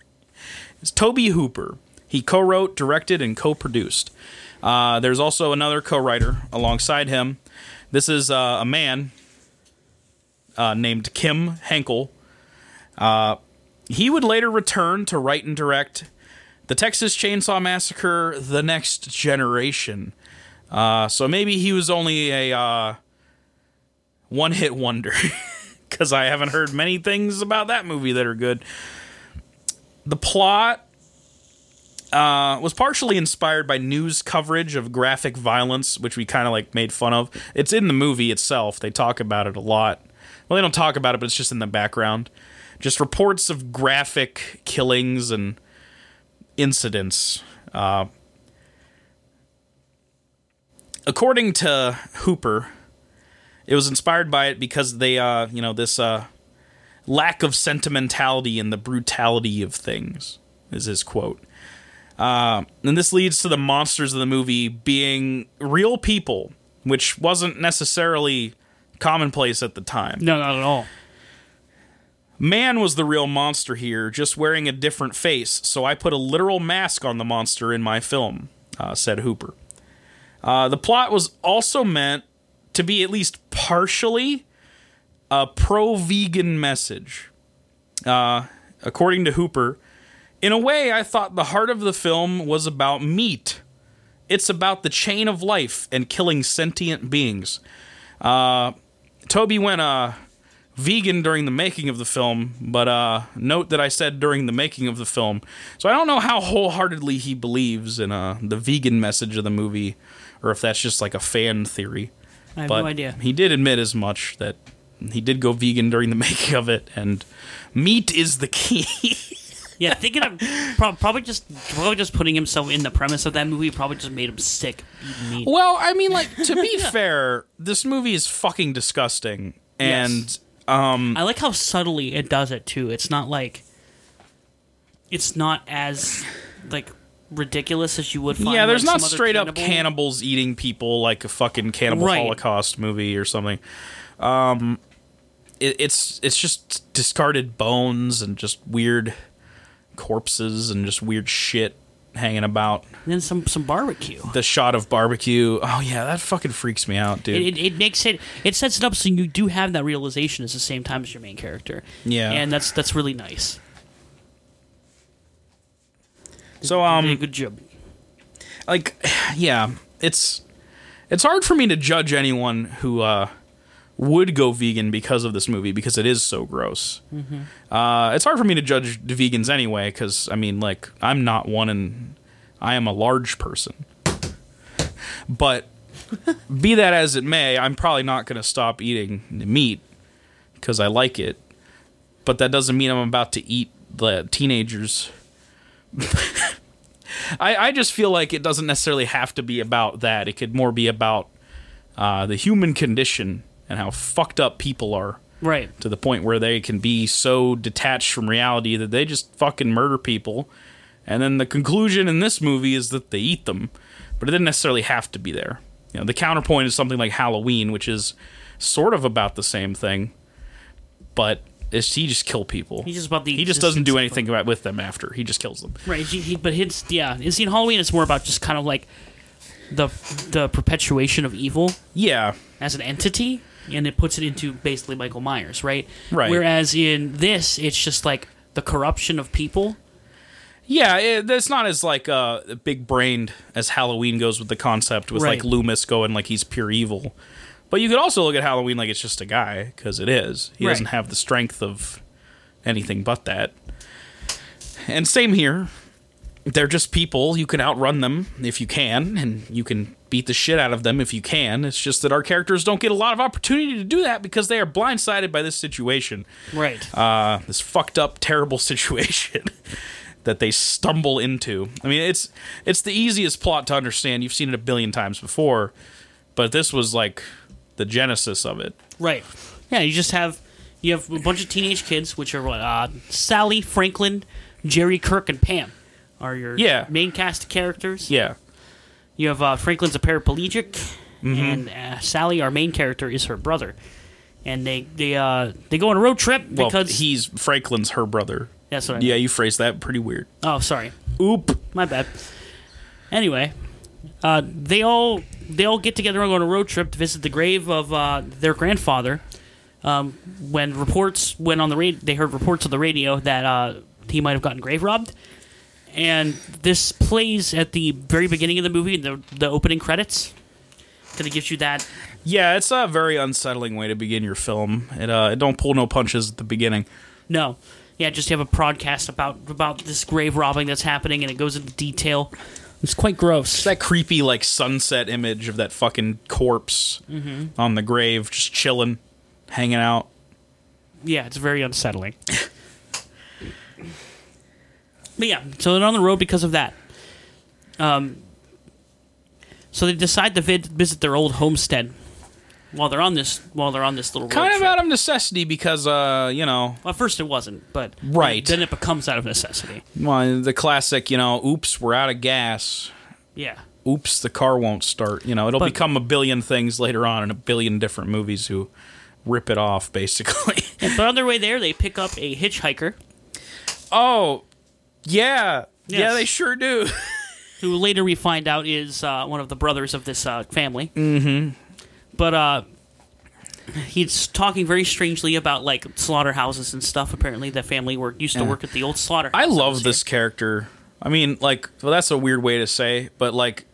is Tobe Hooper. He co-wrote, directed, and co-produced. Uh, there's also another co-writer alongside him. This is uh, a man uh, named Kim Henkel. Uh, he would later return to write and direct the Texas Chainsaw Massacre: The Next Generation. Uh, so maybe he was only a uh, one hit wonder because I haven't heard many things about that movie that are good. The plot uh, was partially inspired by news coverage of graphic violence, which we kind of like made fun of. It's in the movie itself. They talk about it a lot. Well, they don't talk about it, but it's just in the background. Just reports of graphic killings and incidents. Uh, according to Hooper, it was inspired by it because they, uh, you know, this uh, lack of sentimentality and the brutality of things is his quote. Uh, and this leads to the monsters of the movie being real people, which wasn't necessarily commonplace at the time. No, not at all. Man was the real monster here, just wearing a different face, so I put a literal mask on the monster in my film, uh, said Hooper. Uh, the plot was also meant to be at least partially a pro vegan message. Uh, according to Hooper, in a way, I thought the heart of the film was about meat. It's about the chain of life and killing sentient beings. Uh, Tobe went uh, vegan during the making of the film, but uh, note that I said during the making of the film. So I don't know how wholeheartedly he believes in uh, the vegan message of the movie, or if that's just like a fan theory. I have But no idea. he did admit as much that he did go vegan during the making of it, and meat is the key. Yeah, thinking of probably just probably just putting himself in the premise of that movie probably just made him sick meat. Well, I mean, like to be fair, this movie is fucking disgusting, and Yes. I like how subtly it does it too. It's not like it's not as like ridiculous as you would find. yeah, there's like, not straight up cannibal- cannibals eating people like a fucking cannibal Right. Holocaust movie or something. Um, it, it's it's just discarded bones and just weird corpses and just weird shit hanging about. And then some some barbecue. The shot of barbecue. Oh yeah, that fucking freaks me out, dude. It, it, it makes it it sets it up so you do have that realization at the same time as your main character. Yeah. and that's that's really nice. so um, good job. like yeah it's it's hard for me to judge anyone who uh would go vegan because of this movie because it is so gross. Uh it's hard for me to judge the vegans anyway because i mean like i'm not one and i am a large person. But be that as it may i'm probably not going to stop eating meat because i like it. But that doesn't mean i'm about to eat the teenagers. I, I just feel like it doesn't necessarily have to be about that. It could more be about uh, the human condition and how fucked up people are Right. to the point where they can be so detached from reality that they just fucking murder people. And then the conclusion in this movie is that they eat them, but it didn't necessarily have to be there. You know, the counterpoint is something like Halloween, which is sort of about the same thing, but it's, he just kill people. He's just about the he just doesn't do anything about with them after. He just kills them. Right, he, he, but his yeah, in scene Halloween, it's more about just kind of like the the perpetuation of evil Yeah, as an entity, and it puts it into basically Michael Myers, right? Right. Whereas in this, it's just like the corruption of people. Yeah, it, it's not as like uh, big brained as Halloween goes with the concept with like Right. Loomis going like he's pure evil. But you could also look at Halloween like it's just a guy because it is. He Right. doesn't have the strength of anything but that. And same here. They're just people. You can outrun them if you can, and you can beat the shit out of them if you can. It's just that our characters don't get a lot of opportunity to do that because they are blindsided by this situation Right. uh, this fucked up, terrible situation that they stumble into. I mean, it's it's the easiest plot to understand. You've seen it a billion times before, but this was like the genesis of it. Right. Yeah, you just have you have a bunch of teenage kids, which are what uh, Sally, Franklin, Jerry, Kirk, and Pam are your Yeah. main cast of characters. Yeah, You have uh, Franklin's a paraplegic, Mm-hmm. and uh, Sally, our main character, is her brother. And they they uh, they go on a road trip well, because he's Franklin's her brother. that's what I Yeah, you phrased that pretty weird. Oh, sorry, Oop. my bad. Anyway, uh, they all they all get together and go on a road trip to visit the grave of uh, their grandfather. Um, when reports went on the radio, they heard reports on the radio that uh, he might have gotten grave robbed. And this plays at the very beginning of the movie, the the opening credits. Kind of gives you that. Yeah, it's a very unsettling way to begin your film. It uh, it don't pull no punches at the beginning. No, yeah, just have a broadcast about about this grave robbing that's happening, and it goes into detail. It's quite gross. It's that creepy like sunset image of that fucking corpse on the grave, just chilling, hanging out. Yeah, it's very unsettling. but yeah, so they're on the road because of that. Um, so they decide to vid- visit their old homestead while they're on this while they're on this little road kind of trip. out of necessity because uh you know Well, at first it wasn't, but Right. then it becomes out of necessity. well, the classic you know oops we're out of gas Yeah, oops the car won't start you know it'll But- become a billion things later on in a billion different movies who rip it off basically but on their way there, they pick up a hitchhiker oh yeah yeah they sure do who later we find out is uh, one of the brothers of this uh, family. Mm-hmm. But uh, he's talking very strangely about like slaughterhouses and stuff. Apparently, the family work used to work at the old slaughterhouse. i love this character i mean like well that's a weird way to say but like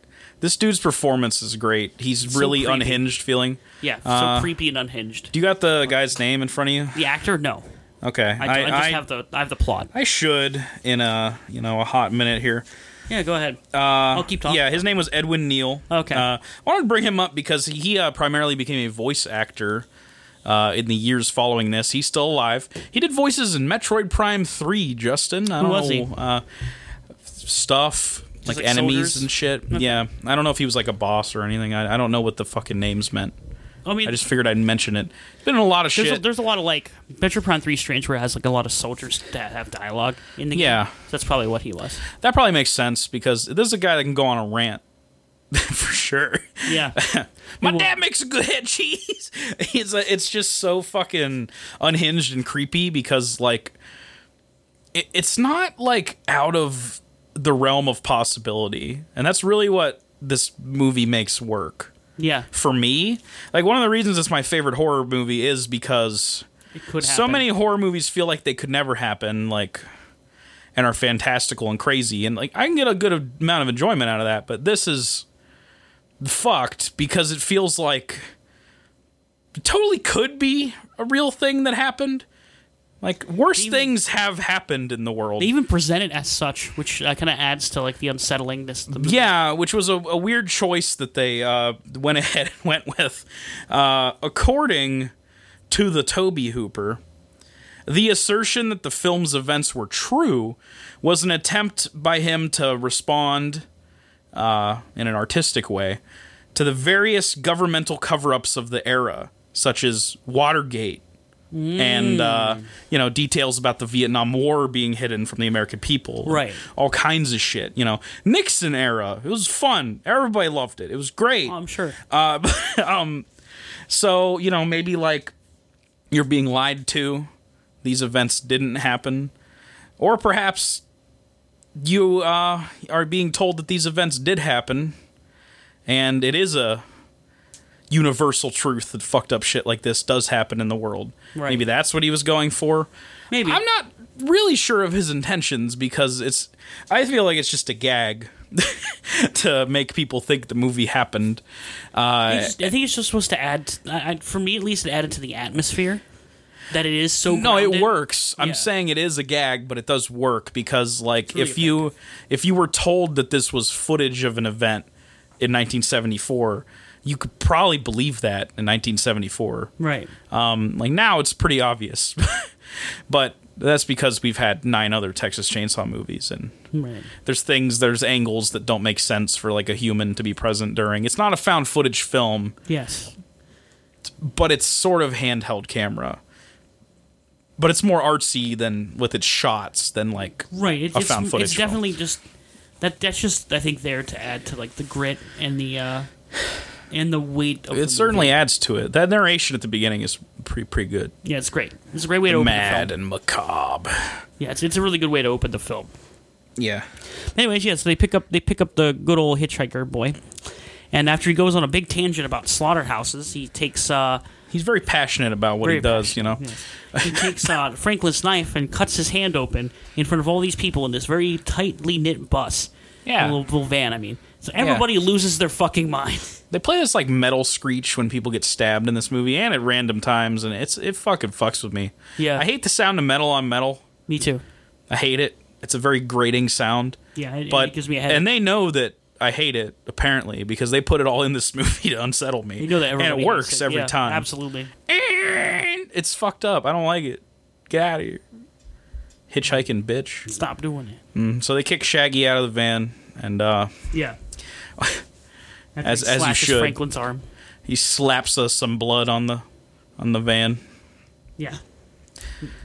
this dude's performance is great he's So really creepy. unhinged feeling. Yeah, so Uh, creepy and unhinged. do you got the guy's name in front of you The actor, no, okay I, don't, I, just have the I have the plot. I should in a you know a hot minute here. Yeah, go ahead. Uh, I'll keep talking. Yeah, his name was Edwin Neal. Okay. Uh, I wanted to bring him up because he uh, primarily became a voice actor uh, in the years following this. He's still alive. He did voices in Metroid Prime Three. Justin, I don't was know, he? Uh, stuff like, like enemies soldiers? and shit. Yeah, I don't know if he was like a boss or anything. I, I don't know what the fucking names meant. I mean, I just figured I'd mention it. Been in a lot of there's a, shit. there's a lot of like Metroid Prime Three Strange where it has like a lot of soldiers that have dialogue in the Yeah. game. So that's probably what he was. that probably makes sense because this is a guy that can go on a rant for sure. Yeah. My Well- dad makes a good head cheese. It's a, it's just so fucking unhinged and creepy because like it, it's not like out of the realm of possibility, and that's really what this movie makes work yeah. for me. Like one of the reasons it's my favorite horror movie is because It could so many horror movies feel like they could never happen, like and are fantastical and crazy, and like I can get a good amount of enjoyment out of that. But this is fucked because it feels like it totally could be a real thing that happened. Like worse Even- things have happened in the world. They even present it as such, which uh, kind of adds to like the unsettlingness. Of the movie. Yeah, which was a, a weird choice that they uh, went ahead and went with. Uh, according to the Tobe Hooper, the assertion that the film's events were true was an attempt by him to respond uh, in an artistic way to the various governmental cover ups of the era, such as Watergate. And uh, you know details about the Vietnam War being hidden from the American people, Right. all kinds of shit. You know, Nixon era. It was fun. Everybody loved it. It was great. Oh, I'm sure. Uh, um, so you know, maybe like you're being lied to. These events didn't happen, or perhaps you uh, are being told that these events did happen, and it is a universal truth that fucked up shit like this does happen in the world. Right. Maybe that's what he was going for. Maybe. I'm not really sure of his intentions because it's. I feel like it's just a gag to make people think the movie happened. Uh, I think it's just supposed to add, I- for me at least, it added to the atmosphere that it is so. no, it grounded. works. I'm saying it is a gag, but it does work because, like, really if you if you were told that this was footage of an event in 1974, you could probably believe that in 1974. Right. Um, like now, it's pretty obvious, but that's because we've had nine other Texas Chainsaw movies, and Right. there's things, there's angles that don't make sense for like a human to be present during. It's not a found footage film, Yes. but it's sort of handheld camera. But it's more artsy than with its shots than like Right. It, a it's, found footage it's film. definitely just that. That's just I think there to add to like the grit and the uh and the weight. of the it certainly movie. adds to it. That narration at the beginning is pretty pretty good. Yeah, it's great. It's a great way to open Mad the film. Mad and macabre. Yeah, it's, it's a really good way to open the film. Yeah. Anyways, yeah, so they pick up they pick up the good old hitchhiker boy, and after he goes on a big tangent about slaughterhouses, he takes uh He's very passionate about what very he does, you know. yes. he takes uh, Franklin's knife and cuts his hand open in front of all these people in this very tightly knit bus. Yeah. a little, little van. I mean, so everybody loses their fucking mind. They play this like metal screech when people get stabbed in this movie and at random times and it's it fucking fucks with me. Yeah. I hate the sound of metal on metal. Me too. I hate it. It's a very grating sound. Yeah, it, But it gives me a headache. and they know that I hate it apparently because they put it all in this movie to unsettle me. you know that and it works it. every Yeah, time. Absolutely. It's fucked up. I don't like it. Get out of here. Hitchhiking bitch. Stop doing it. Mm, So they kick Shaggy out of the van and uh Yeah. As- as you should. Franklin's arm. he slaps us some blood on the on the van. Yeah.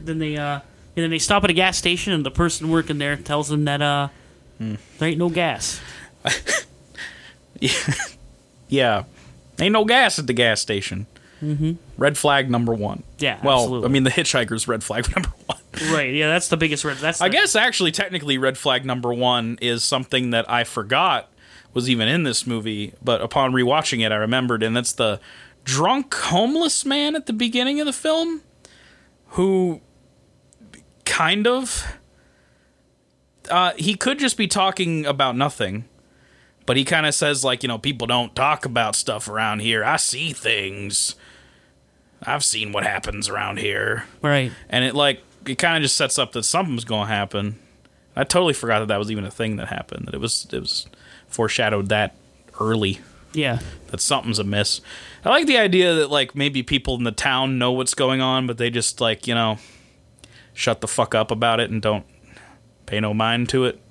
Then they uh and then they stop at a gas station and the person working there tells them that uh Hmm. there ain't no gas. Yeah. Yeah, Ain't no gas at the gas station. Mm-hmm. Red flag number one. Yeah, Well, absolutely. I mean, the hitchhiker's red flag number one. Right. Yeah, that's the biggest red. That's I the- guess actually, technically, red flag number one is something that I forgot was even in this movie, but upon rewatching it, I remembered, and that's the drunk homeless man at the beginning of the film who kind of. Uh, he could just be talking about nothing, but he kind of says, like, you know, people don't talk about stuff around here. I see things. I've seen what happens around here Right. and it like it kind of just sets up that something's going to happen. I totally forgot that that was even a thing that happened. That it was it was foreshadowed that early Yeah. that something's amiss. I like the idea that like maybe people in the town know what's going on, but they just like you know shut the fuck up about it and don't pay no mind to it.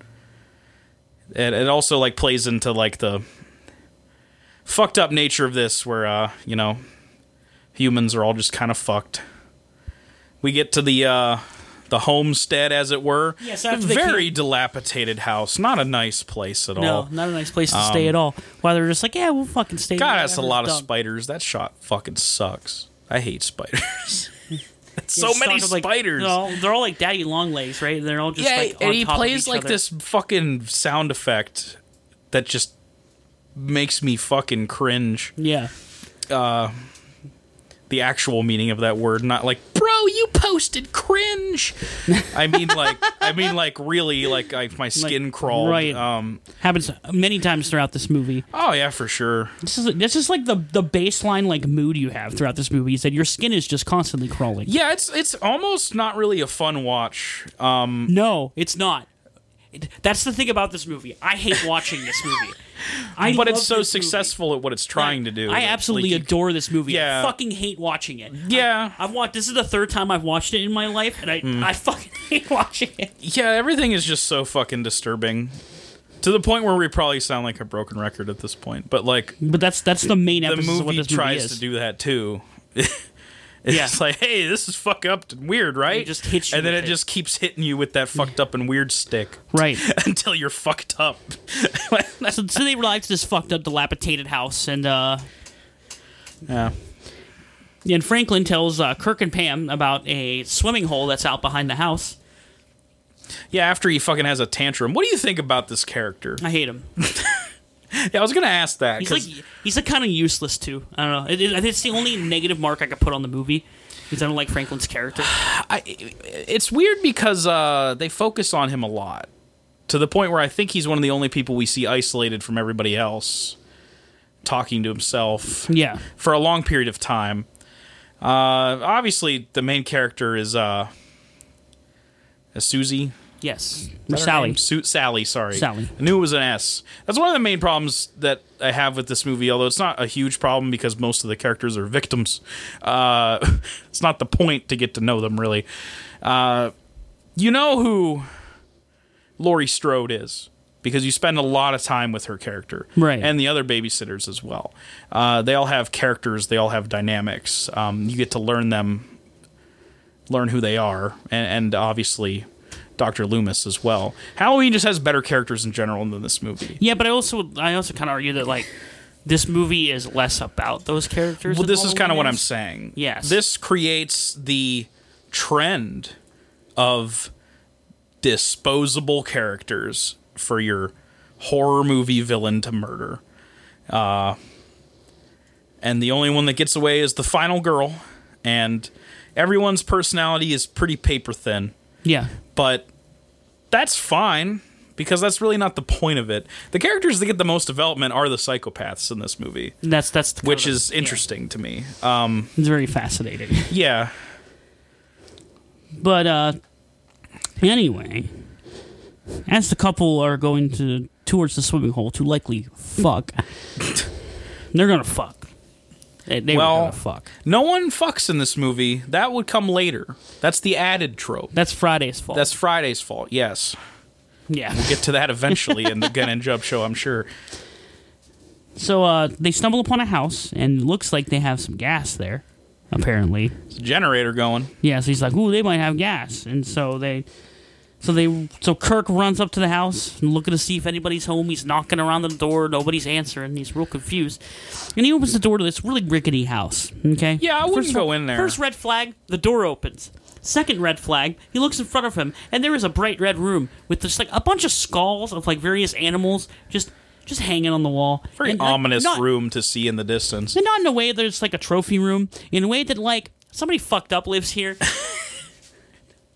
And it also like plays into like the fucked up nature of this, where uh you know humans are all just kind of fucked. We get to the uh the homestead, as it were. Yes, a after they very came- dilapidated house, not a nice place at No, all. not a nice place to stay um, at all. Why they're just like, yeah, we'll fucking stay. God, that's a lot of spiders. That shot fucking sucks. I hate spiders. So Just many of, like, spiders. they're, all, they're all like daddy long legs, right? They're all just yeah, like and he plays like other. this fucking sound effect that just makes me fucking cringe. Yeah. Uh, The actual meaning of that word, not like, bro, you posted cringe. I mean, like, I mean, like, really, like, I, my skin crawled. right. Um, Happens many times throughout this movie. oh yeah, for sure. This is this is like the the baseline like mood you have throughout this movie. Is that your skin is just constantly crawling. Yeah, it's it's almost not really a fun watch. Um, No, it's not. It- That's the thing about this movie. I hate watching this movie. I but it's so this movie. successful at what it's trying to do. I absolutely like, adore this movie. Yeah. I fucking hate watching it. Yeah. I, have watched. This is the third time I've watched it in my life, and I Hmm. I fucking hate watching it. Yeah, everything is just so fucking disturbing. To the point where we probably sound like a broken record at this point. But like But that's that's the main the what movie movie tries is. to do that too. it's Yeah. like, hey, this is fuck up and weird, right? It just hits you and then it it. just keeps hitting you with that fucked up and weird stick Right. until you're fucked up. so, so they arrive to this fucked up, dilapidated house, and uh, yeah. and Franklin tells uh, Kirk and Pam about a swimming hole that's out behind the house. Yeah, after he fucking has a tantrum. What do you think about this character? I hate him. Yeah, I was gonna ask that. He's like he's like kind of useless too. I don't know. It, it, it's the only negative mark I could put on the movie. Because I don't like Franklin's character. I, it's weird because uh, they focus on him a lot to the point where I think he's one of the only people we see isolated from everybody else, talking to himself Yeah. for a long period of time. Uh, obviously, the main character is uh, is Susie. Yes. Sally. name? Su- Sally, sorry. Sally. I knew it was an S. That's one of the main problems that I have with this movie, although it's not a huge problem because most of the characters are victims. Uh, it's not the point to get to know them, really. Uh, you know who Laurie Strode is because you spend a lot of time with her character. Right. And the other babysitters as well. Uh, they all have characters, they all have dynamics. Um, you get to learn them, learn who they are, and, and obviously. Dr. Loomis as well. Halloween just has better characters in general than this movie. Yeah, but I also I also kind of argue that like this movie is less about those characters. Well, this is kind of what I'm saying. Yes. This creates the trend of disposable characters for your horror movie villain to murder. Uh, and the only one that gets away is the final girl. And everyone's personality is pretty paper thin. Yeah. But that's fine because that's really not the point of it. The characters that get the most development are the psychopaths in this movie, That's that's the which is yeah. interesting to me. Um, It's very fascinating. yeah. But uh anyway, as the couple are going to towards the swimming hole to likely fuck, they're gonna fuck. They, they Well- fuck. No one fucks in this movie. That would come later. That's the added trope. That's Friday's fault. That's Friday's fault. Yes. yeah. We'll get to that eventually in the Gen and Jub show, I'm sure. So uh, they stumble upon a house, and looks like they have some gas there. Apparently, There's a generator going. yeah. So he's like, "Ooh, they might have gas," and so they, so they, so Kirk runs up to the house and looking to see if anybody's home. He's knocking around the door, nobody's answering. He's real confused, and he opens the door to this really rickety house. Okay, Yeah, I wouldn't First go in there. First red flag, the door opens. Second red flag, he looks in front of him, and there is a bright red room with just like a bunch of skulls of like various animals just just hanging on the wall. Very And, like, ominous not- room to see in the distance. and not in a way that it's like a trophy room, in a way that like somebody fucked up lives here.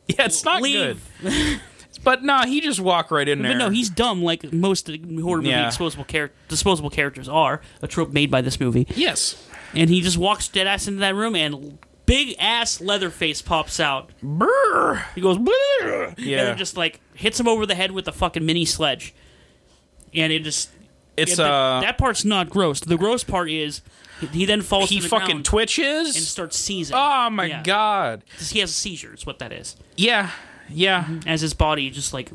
Yeah, it's not Leave. good. But nah, he just walked right in there. But no, he's dumb like most horror movie Yeah. disposable char- disposable characters are. A trope made by this movie, Yes. and he just walks dead ass into that room, and big ass Leatherface pops out. Brr. He goes, "Bleh," Yeah. and it just like hits him over the head with a fucking mini sledge, and it just It's yeah, uh that, that part's not gross. The gross part is he, he then falls. he to the fucking twitches. and starts seizing. oh my Yeah. god. he has a seizure. Is what that is. Yeah. Yeah. Mm-hmm. As his body just like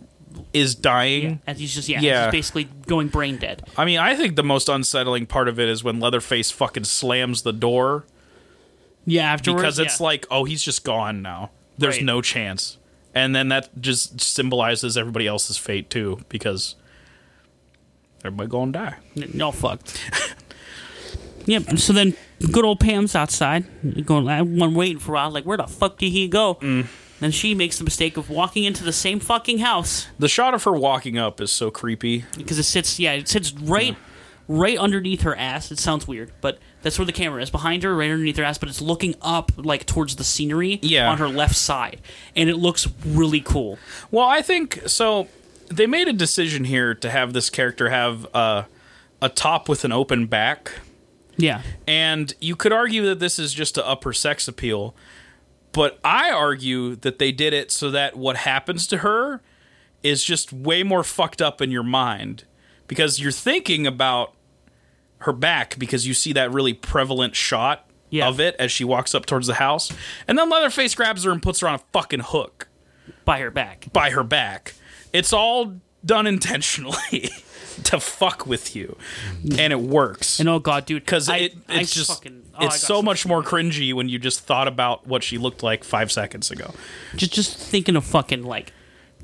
Is dying. as he's just yeah, Yeah. he's basically going brain dead. I mean, I think the most unsettling part of it is when Leatherface fucking slams the door Yeah, afterwards because it's yeah. like, oh, he's just gone now. There's Right. no chance. And then that just symbolizes everybody else's fate too, because everybody gonna die. no fucked. yep. So then, good old Pam's outside, going. One waiting for a while. Like, where the fuck did he go? Mm. Then she makes the mistake of walking into the same fucking house The shot of her walking up is so creepy. because it sits. Yeah, it sits right, right underneath her ass. It sounds weird, but that's where the camera is behind her, right underneath her ass. But it's looking up like towards the scenery Yeah. on her left side, and it looks really cool. Well, I think so. They made a decision here to have this character have uh, a top with an open back. Yeah. And you could argue that this is just to up her sex appeal, but I argue that they did it so that what happens to her is just way more fucked up in your mind because you're thinking about her back because you see that really prevalent shot Yeah. of it as she walks up towards the house, and then Leatherface grabs her and puts her on a fucking hook By her back. by her back. It's all done intentionally to fuck with you, and it works And oh god, dude, because I- it, I it's just fucking, oh, I it's so much more cringy when you just thought about what she looked like five seconds ago. Just just thinking of fucking like,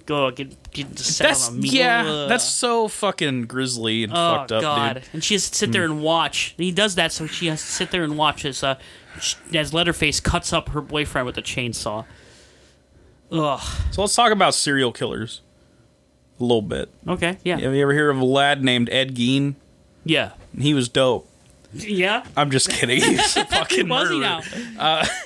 go get get That's on a meal. yeah, Ugh. that's so fucking grisly and oh fucked up, god. dude. And she has to sit there and watch. And He does that so she has to sit there and watch as uh as Leatherface cuts up her boyfriend with a chainsaw. Ugh. So let's talk about serial killers a little bit. Okay. Yeah. Have you ever heard of a lad named Ed Gein? Yeah. He was dope. Yeah. I'm just kidding. He's a fucking Was he murderer. now?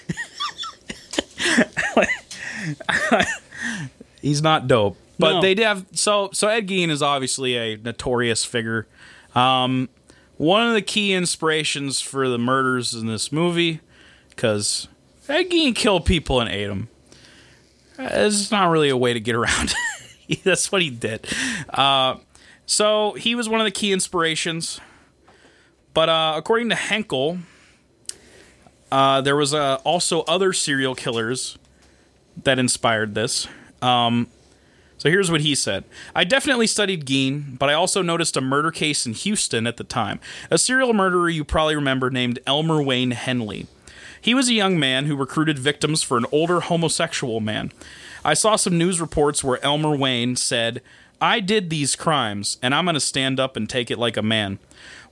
He's not dope. But No. they did have so so Ed Gein is obviously a notorious figure. Um, one of the key inspirations for the murders in this movie, because Ed Gein killed people and ate them. It's not really a way to get around. That's what he did. Uh, so he was one of the key inspirations. But uh, according to Henkel, uh, there was uh, also other serial killers that inspired this. Um, so here's what he said. I definitely studied Gein, but I also noticed a murder case in Houston at the time. A serial murderer you probably remember named Elmer Wayne Henley. He was a young man who recruited victims for an older homosexual man. I saw some news reports where Elmer Wayne said, I did these crimes, and I'm going to stand up and take it like a man.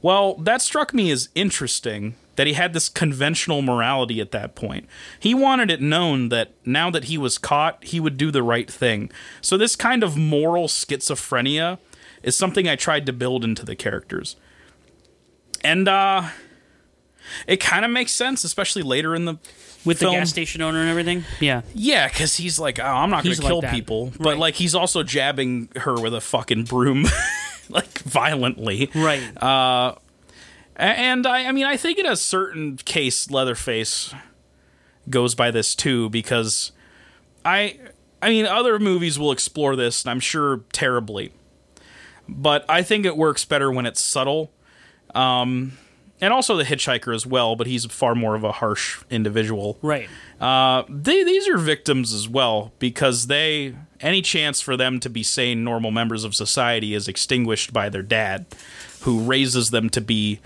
Well, that struck me as interesting that he had this conventional morality at that point. He wanted it known that now that he was caught, he would do the right thing. So, this kind of moral schizophrenia is something I tried to build into the characters. And, uh, it kind of makes sense, especially later in the With film. the gas station owner and everything. Yeah. Yeah, because he's like, oh, I'm not going to kill that. people, but Right. like he's also jabbing her with a fucking broom, like violently. Right. Uh, And I, I mean, I think in a certain case, Leatherface goes by this too because I, I mean, other movies will explore this, and I'm sure terribly, but I think it works better when it's subtle. Um, and also the hitchhiker as well, but he's far more of a harsh individual. right. Uh, they, these are victims as well because they any chance for them to be sane, normal members of society is extinguished by their dad, who raises them to be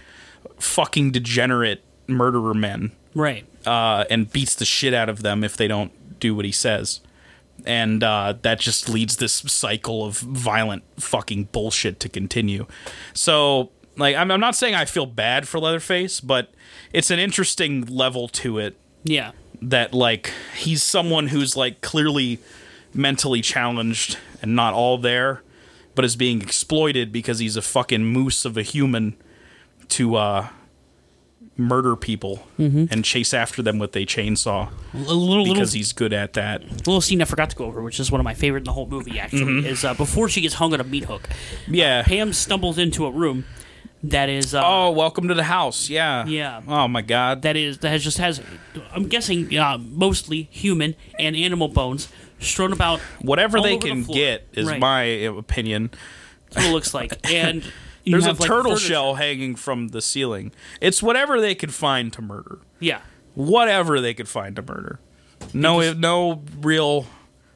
fucking degenerate murderer men Right. uh, and beats the shit out of them if they don't do what he says. And uh, that just leads this cycle of violent fucking bullshit to continue. So, like, I'm, I'm not saying I feel bad for Leatherface, but it's an interesting level to it Yeah. that like he's someone who's like clearly mentally challenged and not all there but is being exploited because he's a fucking moose of a human to uh murder people and chase after them with a chainsaw A little little because he's good at that. little scene I forgot to go over, which is one of my favorite in the whole movie. Actually, Mm-hmm. is uh, before she gets hung on a meat hook. Yeah. Pam stumbles into a room that is uh, Oh, welcome to the house. Yeah. Yeah. Oh my god. that is that has just has I'm guessing uh, mostly human and animal bones strewn about Whatever they the can floor. get is Right. my opinion. That's what it looks like. And There's a have, like, turtle furniture- shell hanging from the ceiling. It's whatever they could find to murder. Yeah, whatever they could find to murder. No, no real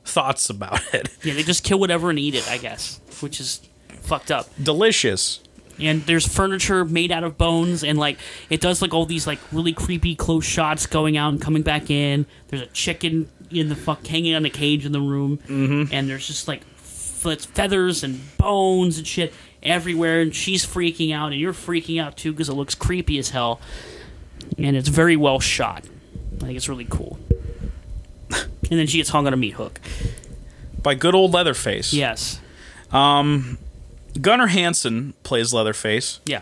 thoughts about it. yeah. They just kill whatever and eat it, I guess, which is fucked up. Delicious. And there's furniture made out of bones, and like it does like all these like really creepy close shots going out and coming back in. There's a chicken in the fuck hanging on a cage in the room, mm-hmm. and there's just like feathers and bones and shit everywhere. And she's freaking out, and you're freaking out too because it looks creepy as hell, and it's very well shot. I think it's really cool. and then she gets hung on a meat hook. By good old Leatherface. Yes. Gunnar Hansen plays Leatherface. Yeah.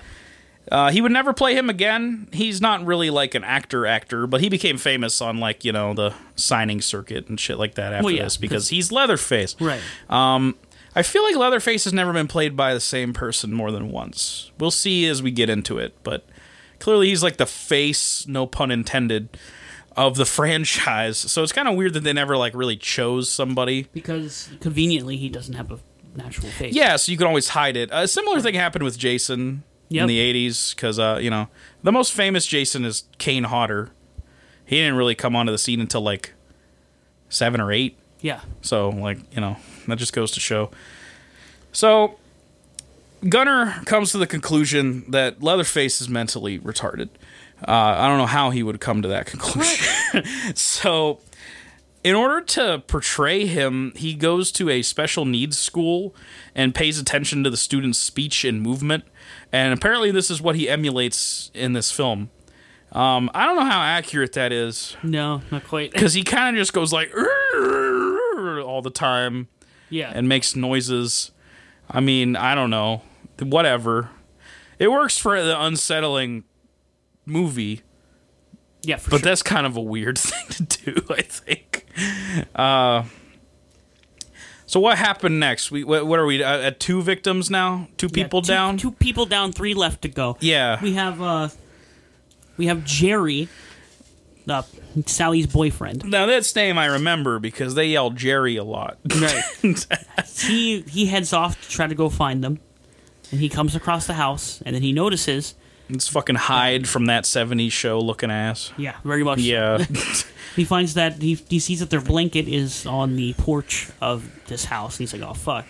Uh, he would never play him again. He's not really like an actor actor, but he became famous on like, you know, the signing circuit and shit like that after Well, yeah, this because he's Leatherface. Right. I feel like Leatherface has never been played by the same person more than once. We'll see as we get into it, but clearly he's like the face, no pun intended, of the franchise. So it's kind of weird that they never like really chose somebody. Because conveniently he doesn't have a natural face. Yeah, so you can always hide it. A similar thing happened with Jason in the 80s because uh, you know, the most famous Jason is Kane Hodder. He didn't really come onto the scene until like 7 or 8. Yeah. So, like, you know, that just goes to show. So, Gunnar comes to the conclusion that Leatherface is mentally retarded. Uh, I don't know how he would come to that conclusion. so, in order to portray him, he goes to a special needs school and pays attention to the students' speech and movement. And apparently, this is what he emulates in this film. Um, I don't know how accurate that is No, not quite. because he kind of just goes like all the time yeah. and makes noises. I mean, I don't know, whatever. It works for the unsettling movie, yeah, for but sure. that's kind of a weird thing to do. I think. So what happened next? We what, what are we uh, at two victims now? Two Yeah, people two- down? Two people down, three left to go. Yeah. We have uh we have Jerry, uh, Sally's boyfriend. Now that's name I remember because they yell Jerry a lot. Right. he he heads off to try to go find them. And he comes across the house and then he notices it's fucking hide from that '70s show looking ass. yeah, very much. Yeah. He finds that he, he sees that their blanket is on the porch of this house. And he's like, "Oh fuck!"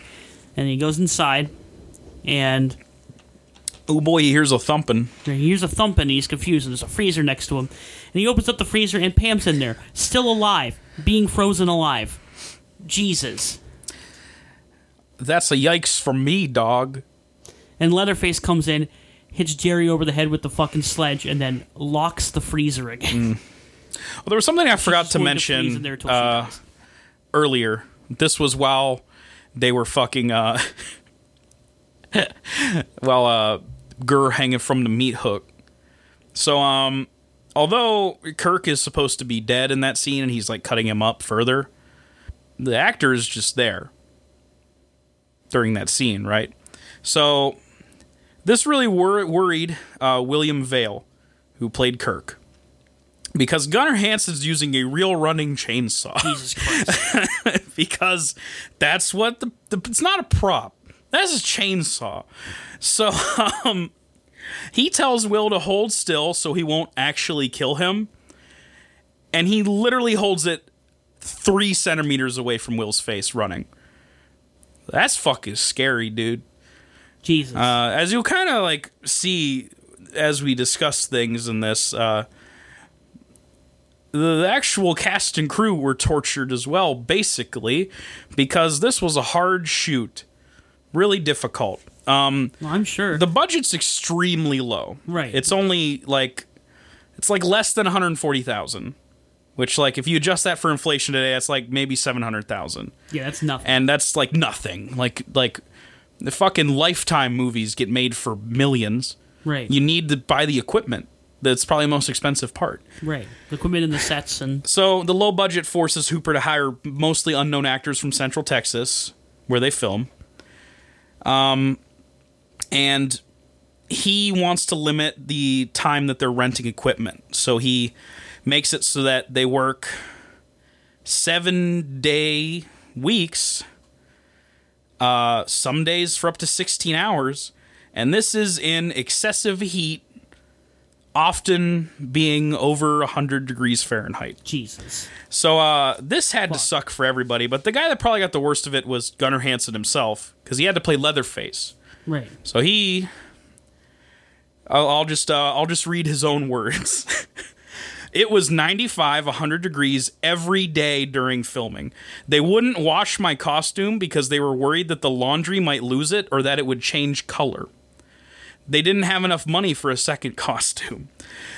And he goes inside, and oh boy, he hears a thumping. he hears a thumping. And he's confused. And there's a freezer next to him, and he opens up the freezer, and Pam's in there, still alive, being frozen alive. Jesus! That's a yikes for me, dog. And Leatherface comes in, hits Jerry over the head with the fucking sledge, and then locks the freezer again. Well, there was something I forgot to going freeze in mention she uh, earlier. This was while they were fucking uh while uh Gurr hanging from the meat hook. So um although Kirk is supposed to be dead in that scene and he's like cutting him up further, the actor is just there during that scene, right? So this really wor- worried uh, William Vail, who played Kirk, because Gunnar Hansen's using a real running chainsaw Jesus Christ! because that's what the, the it's not a prop. That's a chainsaw. So um he tells Will to hold still so he won't actually kill him. And he literally holds it three centimeters away from Will's face running. That's fucking scary, dude. Jesus! Uh, as you'll kind of like see as we discuss things in this, uh, the, the actual cast and crew were tortured as well, basically, because this was a hard shoot, really difficult. Um, well, I'm sure. the budget's extremely low. Right. It's only like it's like less than 140,000, which like if you adjust that for inflation today, that's like maybe 700,000 yeah, that's nothing. and that's like nothing. Like like the fucking lifetime movies get made for millions. right. You need to buy the equipment. That's probably the most expensive part. right. The equipment and the sets and So the low budget forces Hooper to hire mostly unknown actors from Central Texas, where they film. Um, and he wants to limit the time that they're renting equipment. So he makes it so that they work seven day weeks, uh, some days for up to 16 hours. And this is in excessive heat, often being over 100 degrees Fahrenheit. Jesus. So uh, this had to suck for everybody, but the guy that probably got the worst of it was Gunnar Hansen himself because he had to play Leatherface. Right. So he, I'll, I'll just uh, I'll just read his own words. it was 95, 100 degrees every day during filming. They wouldn't wash my costume because they were worried that the laundry might lose it or that it would change color. They didn't have enough money for a second costume.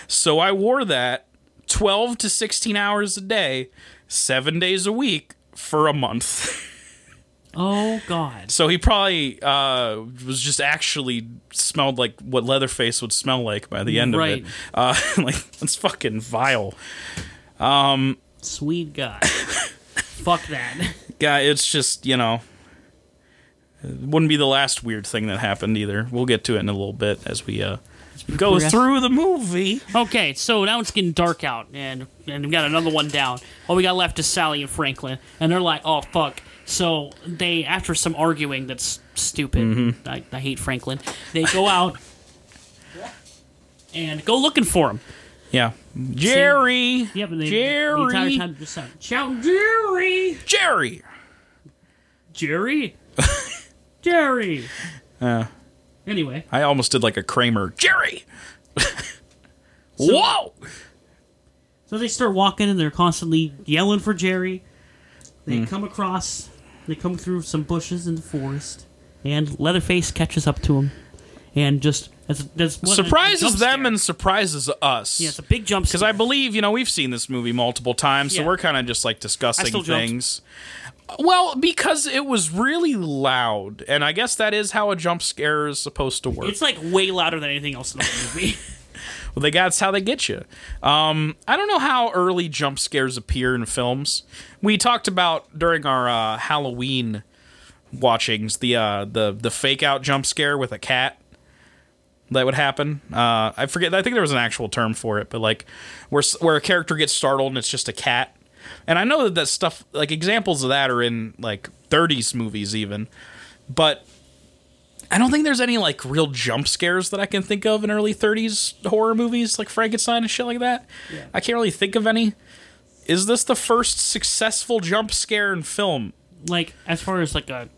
So I wore that 12 to 16 hours a day, 7 days a week for a month. Oh God. So he probably uh, was just actually smelled like what Leatherface would smell like by the end Right. of it. Uh, like that's fucking vile. Sweet guy. Fuck that. guy. it's just you know, it wouldn't be the last weird thing that happened either. We'll get to it in a little bit as we uh, go through the movie. Okay, so now it's getting dark out, and and we got another one down. All we got left is Sally and Franklin, and they're like, "Oh fuck!" So they, after some arguing that's stupid, Mm-hmm. I, I hate Franklin. They go out and go looking for him. Yeah, Jerry. Yep, they, Jerry. the entire time just shout, shout, Jerry, Jerry. Jerry, Jerry. Uh, Anyway, I almost did like a Kramer. Jerry. Whoa. So they start walking and they're constantly yelling for Jerry. They Hmm. come across, they come through some bushes in the forest, and Leatherface catches up to him, and just that's, that's one- a surprises them and surprises us. yeah, it's a big jump scare. because. I believe you know we've seen this movie multiple times, so Yeah. we're kind of just like discussing jumped. things. Well, because it was really loud, and I guess that is how a jump scare is supposed to work. it's like way louder than anything else in the movie. Well, they that's how they get you. Um, I don't know how early jump scares appear in films. We talked about during our uh, Halloween watchings the uh, the the fake out jump scare with a cat that would happen. Uh, I forget. I think there was an actual term for it, but like where where a character gets startled and it's just a cat. And I know that that stuff like examples of that are in like 30s movies even, but I don't think there's any like real jump scares that I can think of in early 30s horror movies like Frankenstein and shit like that. I can't really think of any. Is this the first successful jump scare in film Like as far as like a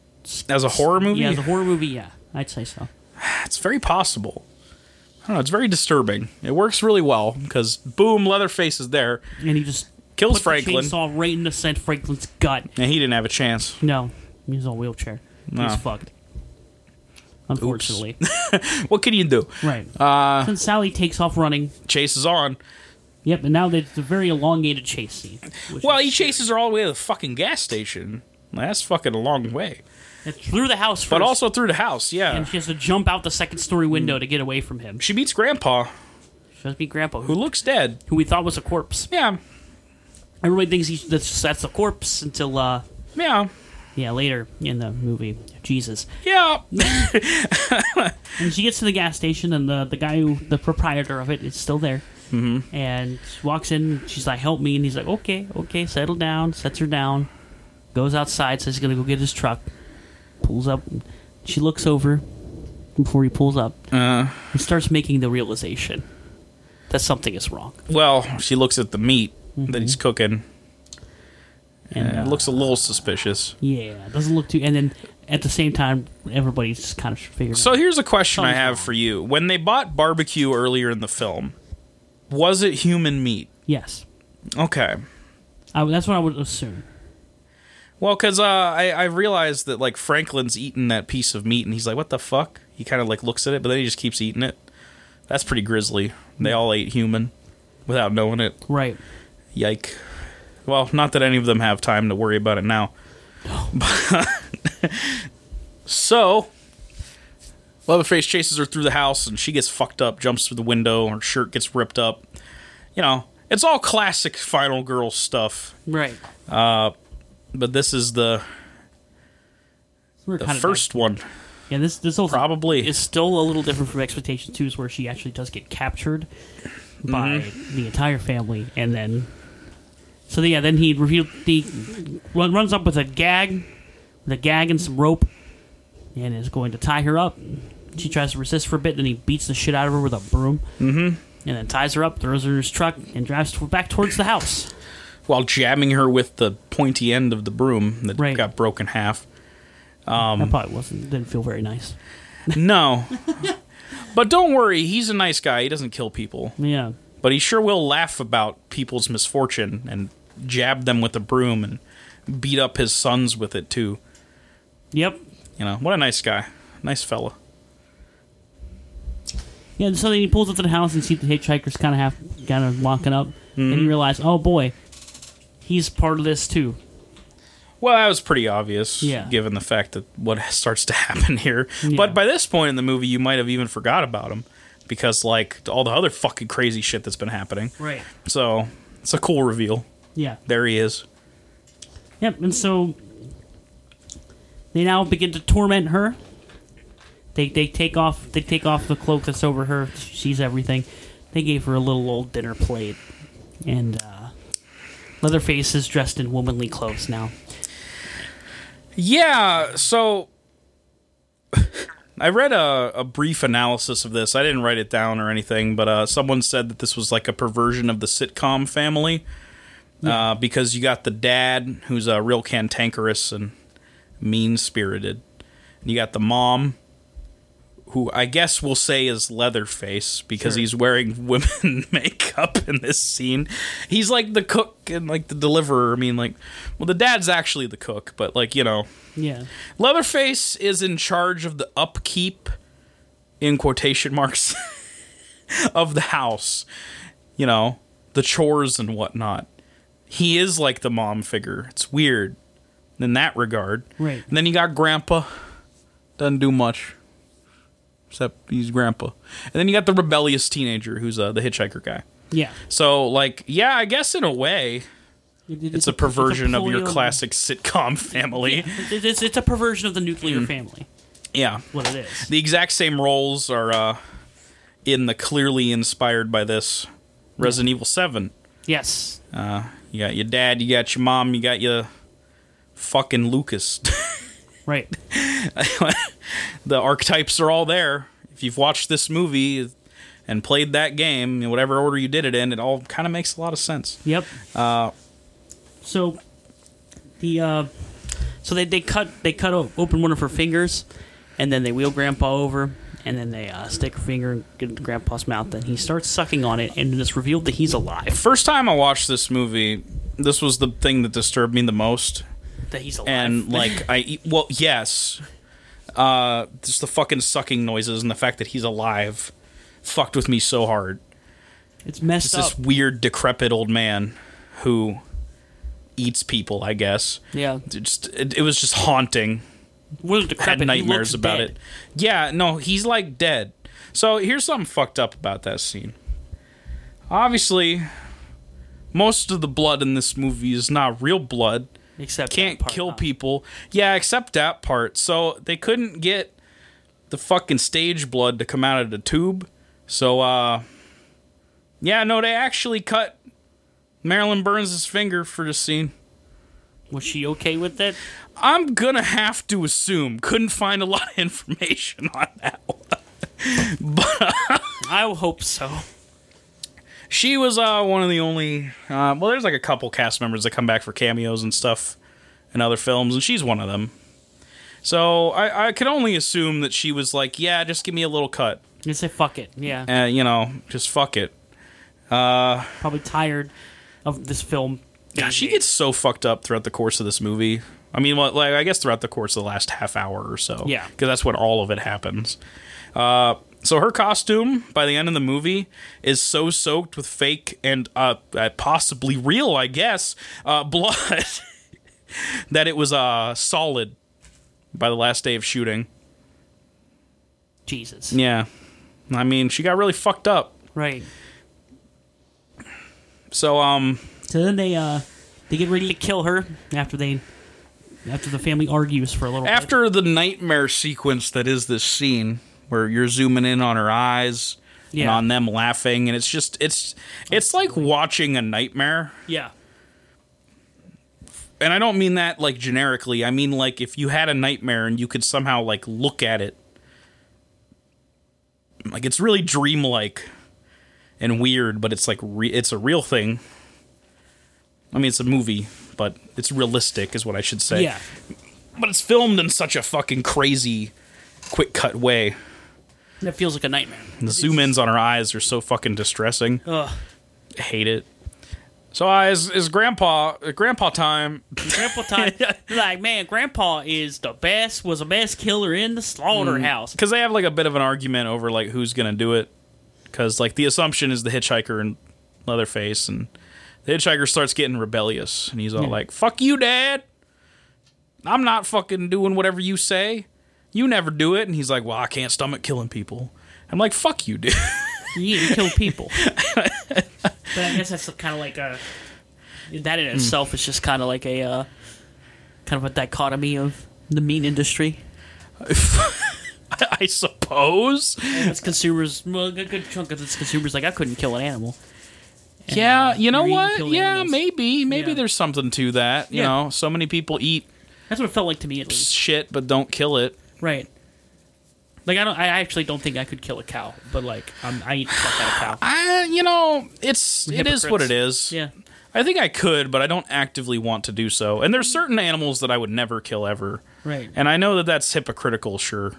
as a horror movie? yeah, as a horror movie, yeah, I'd say so. It's very possible. I don't know. It's very disturbing. It works really well because boom, Leatherface is there, And he just kills Franklin, the chainsaw right in the St. Franklin's gut. and he didn't have a chance. No, he's on a wheelchair. No. He's fucked. Unfortunately, What can you do? right. Uh, Since Sally takes off running, Chase is on. yep, and now it's a very elongated chase scene. which Well, is- he chases her all the way to the fucking gas station. That's fucking a long way. it's through the house first, But also through the house, yeah. and she has to jump out the second story window to get away from him. She meets Grandpa, She has to be Grandpa, who who, looks dead. who we thought was a corpse. Yeah, Everybody thinks he, that's that's a corpse until uh, yeah, yeah later in the movie. Jesus. yeah. And she gets to the gas station, and the the guy who the proprietor of it is still there. Mm-hmm. And she walks in. She's like, "Help me!" And he's like, "Okay, okay, settle down." Sets her down. Goes outside. Says he's gonna go get his truck. Pulls up. She looks over before he pulls up Uh, and starts making the realization that something is wrong. well, she looks at the meat that he's cooking, And and uh, it looks a little suspicious. yeah, it doesn't look too. And then at the same time, everybody's just kind of figuring. So here's a question I have wrong. for you. When they bought barbecue earlier in the film, was it human meat? yes, Okay. I, that's what I would assume. Well, because uh, I, I realized that like Franklin's eating that piece of meat, and he's like, "What the fuck?" He kind of like looks at it, but then he just keeps eating it. That's pretty grisly. They all ate human without knowing it. Right. Yike. Well, not that any of them have time to worry about it now. No. so, Leatherface chases her through the house, and she gets fucked up, jumps through the window, her shirt gets ripped up. You know, it's all classic Final Girl stuff. Right. But this is the We're the kind of first one, Yeah, this this whole probably. is still a little different from expectation too, is where she actually does get captured by Mm-hmm. the entire family, and then so yeah, then he revealed the run, runs up with a gag, with a gag and some rope, and is going to tie her up. She tries to resist for a bit, then he beats the shit out of her with a broom, mm-hmm. and then ties her up, throws her in his truck, and drives back towards the house. while jamming her with the pointy end of the broom that Right. got broken half. that probably wasn't didn't feel very nice. No. but don't worry, he's a nice guy. He doesn't kill people. Yeah, But he sure will laugh about people's misfortune and jab them with a broom and beat up his sons with it too. yep. You know, what a nice guy. Nice fella. Yeah, so then he pulls up to the house and sees the hitchhiker's kind of half, kind of walking up, and Mm-hmm. you realize, oh boy, he's part of this too. Well, that was pretty obvious, Yeah. given the fact that what starts to happen here. Yeah. But by this point in the movie, you might have even forgot about him because, like, all the other fucking crazy shit that's been happening. Right. So it's a cool reveal. Yeah. There he is. Yep. And so they now begin to torment her. They they take off they take off the cloak that's over her. She sees everything. They gave her a little old dinner plate, and uh, Leatherface is dressed in womanly clothes now. Yeah, so I read a, a brief analysis of this. I didn't write it down or anything, but uh, someone said that this was like a perversion of the sitcom family uh, because you got the dad who's a real cantankerous and mean spirited, and you got the mom who I guess we'll say is Leatherface because Sure. he's wearing women makeup in this scene. He's like the cook and like the deliverer. I mean, like, well, the dad's actually the cook, but like you know, Yeah. Leatherface is in charge of the upkeep, in quotation marks, of the house. You know, the chores and whatnot. He is like the mom figure. It's weird in that regard. Right. And then you got Grandpa. Doesn't do much. except he's grandpa. And then you got the rebellious teenager who's uh, the hitchhiker guy. Yeah. So like, yeah, I guess in a way, it's a perversion of your classic sitcom family. It's, it's, it's a perversion of the nuclear family. Yeah. What it is. The exact same roles are uh, in the clearly inspired by this Resident Evil 7. Yes. Uh, you got your dad, you got your mom, you got your fucking Lucas. Right. the archetypes are all there. If you've watched this movie and played that game in whatever order you did it in, it all kind of makes a lot of sense. Yep. Uh, So the uh, so they, they cut they cut open one of her fingers, and then they wheel Grandpa over, and then they uh, stick her finger in Grandpa's mouth, and he starts sucking on it, and it's revealed that he's alive. first time I watched this movie, this was the thing that disturbed me the most. That he's alive. and like I well yes, uh, just the fucking sucking noises and the fact that he's alive, fucked with me so hard. it's messed It's up. this weird decrepit old man who eats people. I guess yeah. it just it, it was just haunting. Had decrepit. He nightmares about dead. it. Yeah, no, he's like dead. So here's something fucked up about that scene. Obviously, most of the blood in this movie is not real blood Except can't that part, kill huh? people. Yeah, except that part. So they couldn't get the fucking stage blood to come out of the tube. So uh yeah, no, they actually cut Marilyn Burns' finger for the scene. Was she okay with that? I'm gonna have to assume. Couldn't find a lot of information on that one. But I hope so. She was uh, one of the only. Uh, well, there's like a couple cast members that come back for cameos and stuff in other films, and she's one of them. So I, I can only assume that she was like, "Yeah, just give me a little cut. You say fuck it. Yeah. Uh, you know, just fuck it." Probably tired of this film. God, she gets so fucked up throughout the course of this movie. I mean, well, like I guess throughout the course of the last half hour or so. Yeah. because that's when all of it happens. Uh, so her costume by the end of the movie is so soaked with fake and uh, uh, possibly real, I guess, uh, blood that it was uh, solid by the last day of shooting. Jesus. Yeah, I mean, she got really fucked up. Right. So um, So then they uh they get ready to kill her after they after the family argues for a little bit. after the nightmare sequence that is this scene where you're zooming in on her eyes and on them laughing and it's just it's it's like watching a nightmare. Yeah. and i don't mean that like generically. I mean like if you had a nightmare and you could somehow like look at it like it's really dreamlike and weird but it's like re- it's a real thing. I mean it's a movie it's realistic is what i should say Yeah. but it's filmed in such a fucking crazy quick cut way. That feels like a nightmare. The zoom ins on her eyes are so fucking distressing. Ugh. I hate it. So uh, is is grandpa uh, grandpa time? Grandpa time. like, man, Grandpa is the best, was the best killer in the slaughterhouse. Because they have like a bit of an argument over like who's gonna do it. Because like the assumption is the hitchhiker and Leatherface, and the hitchhiker starts getting rebellious, and he's all Yeah. like, "Fuck you, Dad! I'm not fucking doing whatever you say. You never do it." And he's like, "Well, I can't stomach killing people." I'm like, "Fuck you, dude." You need to kill people. but I guess that's kind of like a. That in itself is just kind of like a. Uh, kind of a dichotomy of the meat industry. I suppose. It's consumers, well, a good, good chunk of its consumers like I couldn't kill an animal. Yeah, you know what? Yeah, animals. maybe. Maybe Yeah. there's something to that. You Yeah. know, so many people eat That's what it felt like to me at least. shit but don't kill it. Right. Like I don't. I actually don't think I could kill a cow, but like um, I eat the fuck out of cow. I, you know, it's it is what it is. Yeah. I think I could, but I don't actively want to do so. And there's certain animals that I would never kill ever. Right. And I know that that's hypocritical, sure.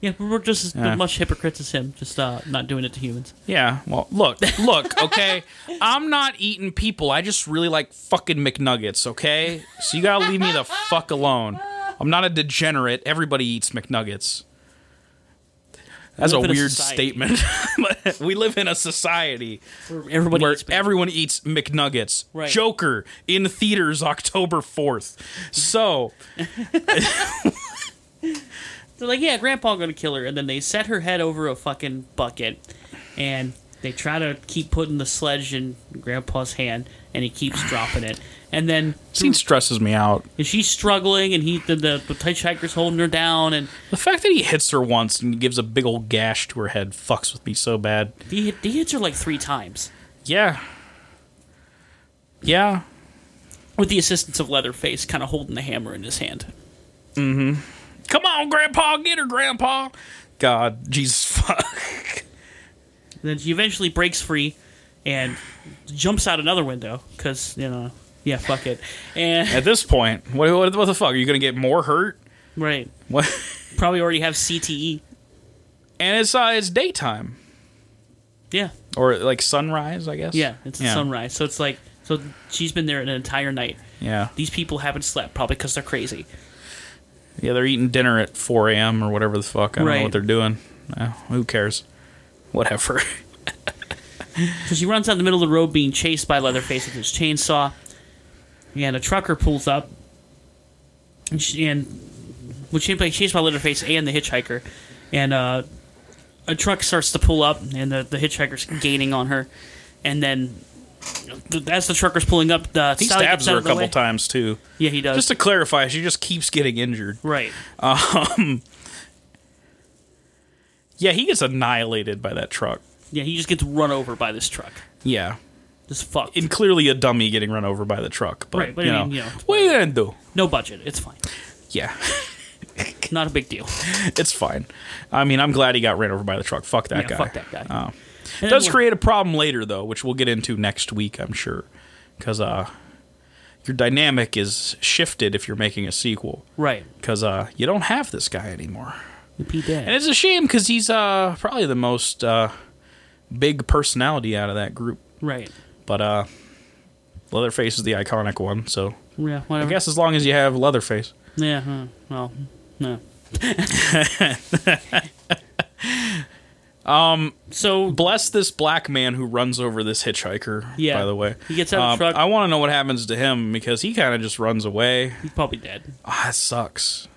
Yeah, but we're just as Yeah. much hypocrites as him, just uh, not doing it to humans. Yeah, well, look, look, okay? I'm not eating people. I just really like fucking McNuggets, okay? So you gotta leave me the fuck alone. I'm not a degenerate. Everybody eats McNuggets. That's a live in a weird society. statement. But we live in a society Where everybody where eats everyone eats McNuggets. Right. Joker in theaters October 4th. So, They're like, yeah, Grandpa gonna kill her, and then they set her head over a fucking bucket, and they try to keep putting the sledge in Grandpa's hand, and he keeps dropping it, and then Scene stresses me out. and she's struggling, and he the the, the hitchhiker's holding her down, and The fact that he hits her once and gives a big old gash to her head fucks with me so bad. he, hit- he hits her like three times Yeah. Yeah. with the assistance of Leatherface, kind of holding the hammer in his hand. Mm-hmm. Come on, Grandpa, get her, Grandpa. God, Jesus fuck. Then she eventually breaks free and jumps out another window because you know, yeah, fuck it, and At this point, what, what, what the fuck? Are you gonna get more hurt? right, What? probably already have CTE. And it's uh, it's daytime Yeah, or like sunrise, I guess. yeah, it's sunrise, so it's like so she's been there an entire night. Yeah, These people haven't slept probably because they're crazy. Yeah. They're eating dinner at 4 a.m. or whatever the fuck. I don't know what they're doing. Who cares? Whatever. So she runs out in the middle of the road being chased by Leatherface with his chainsaw. And a trucker pulls up. And, she, and when she being chased by Leatherface and the hitchhiker. And uh, a truck starts to pull up, and the, the hitchhiker's gaining on her. And then, th- as the trucker's pulling up, the he Sally stabs her a couple way. times too. Yeah, he does. Just to clarify, she just keeps getting injured. right. Um, yeah, he gets annihilated by that truck. Yeah, he just gets run over by this truck. Yeah, Just fucked. and clearly a dummy getting run over by the truck. But, Right, but you, I know, mean, you know, what are you gonna do? no budget. It's fine. Yeah, Not a big deal. it's fine. I mean, I'm glad he got ran over by the truck. Fuck that yeah, guy. fuck that guy. Oh. And does create a problem later though, which we'll get into next week, I'm sure, because uh, your dynamic is shifted if you're making a sequel, Right. because uh, you don't have this guy anymore, and it's a shame because he's uh probably the most uh big personality out of that group, right. but uh, Leatherface is the iconic one, so Yeah, I guess as long as you have Leatherface. Yeah, well, no. um. So Bless this black man who runs over this hitchhiker. Yeah. By the way, He gets out of the Um, truck. I want to know what happens to him because he kind of just runs away. he's probably dead. Ah, that sucks.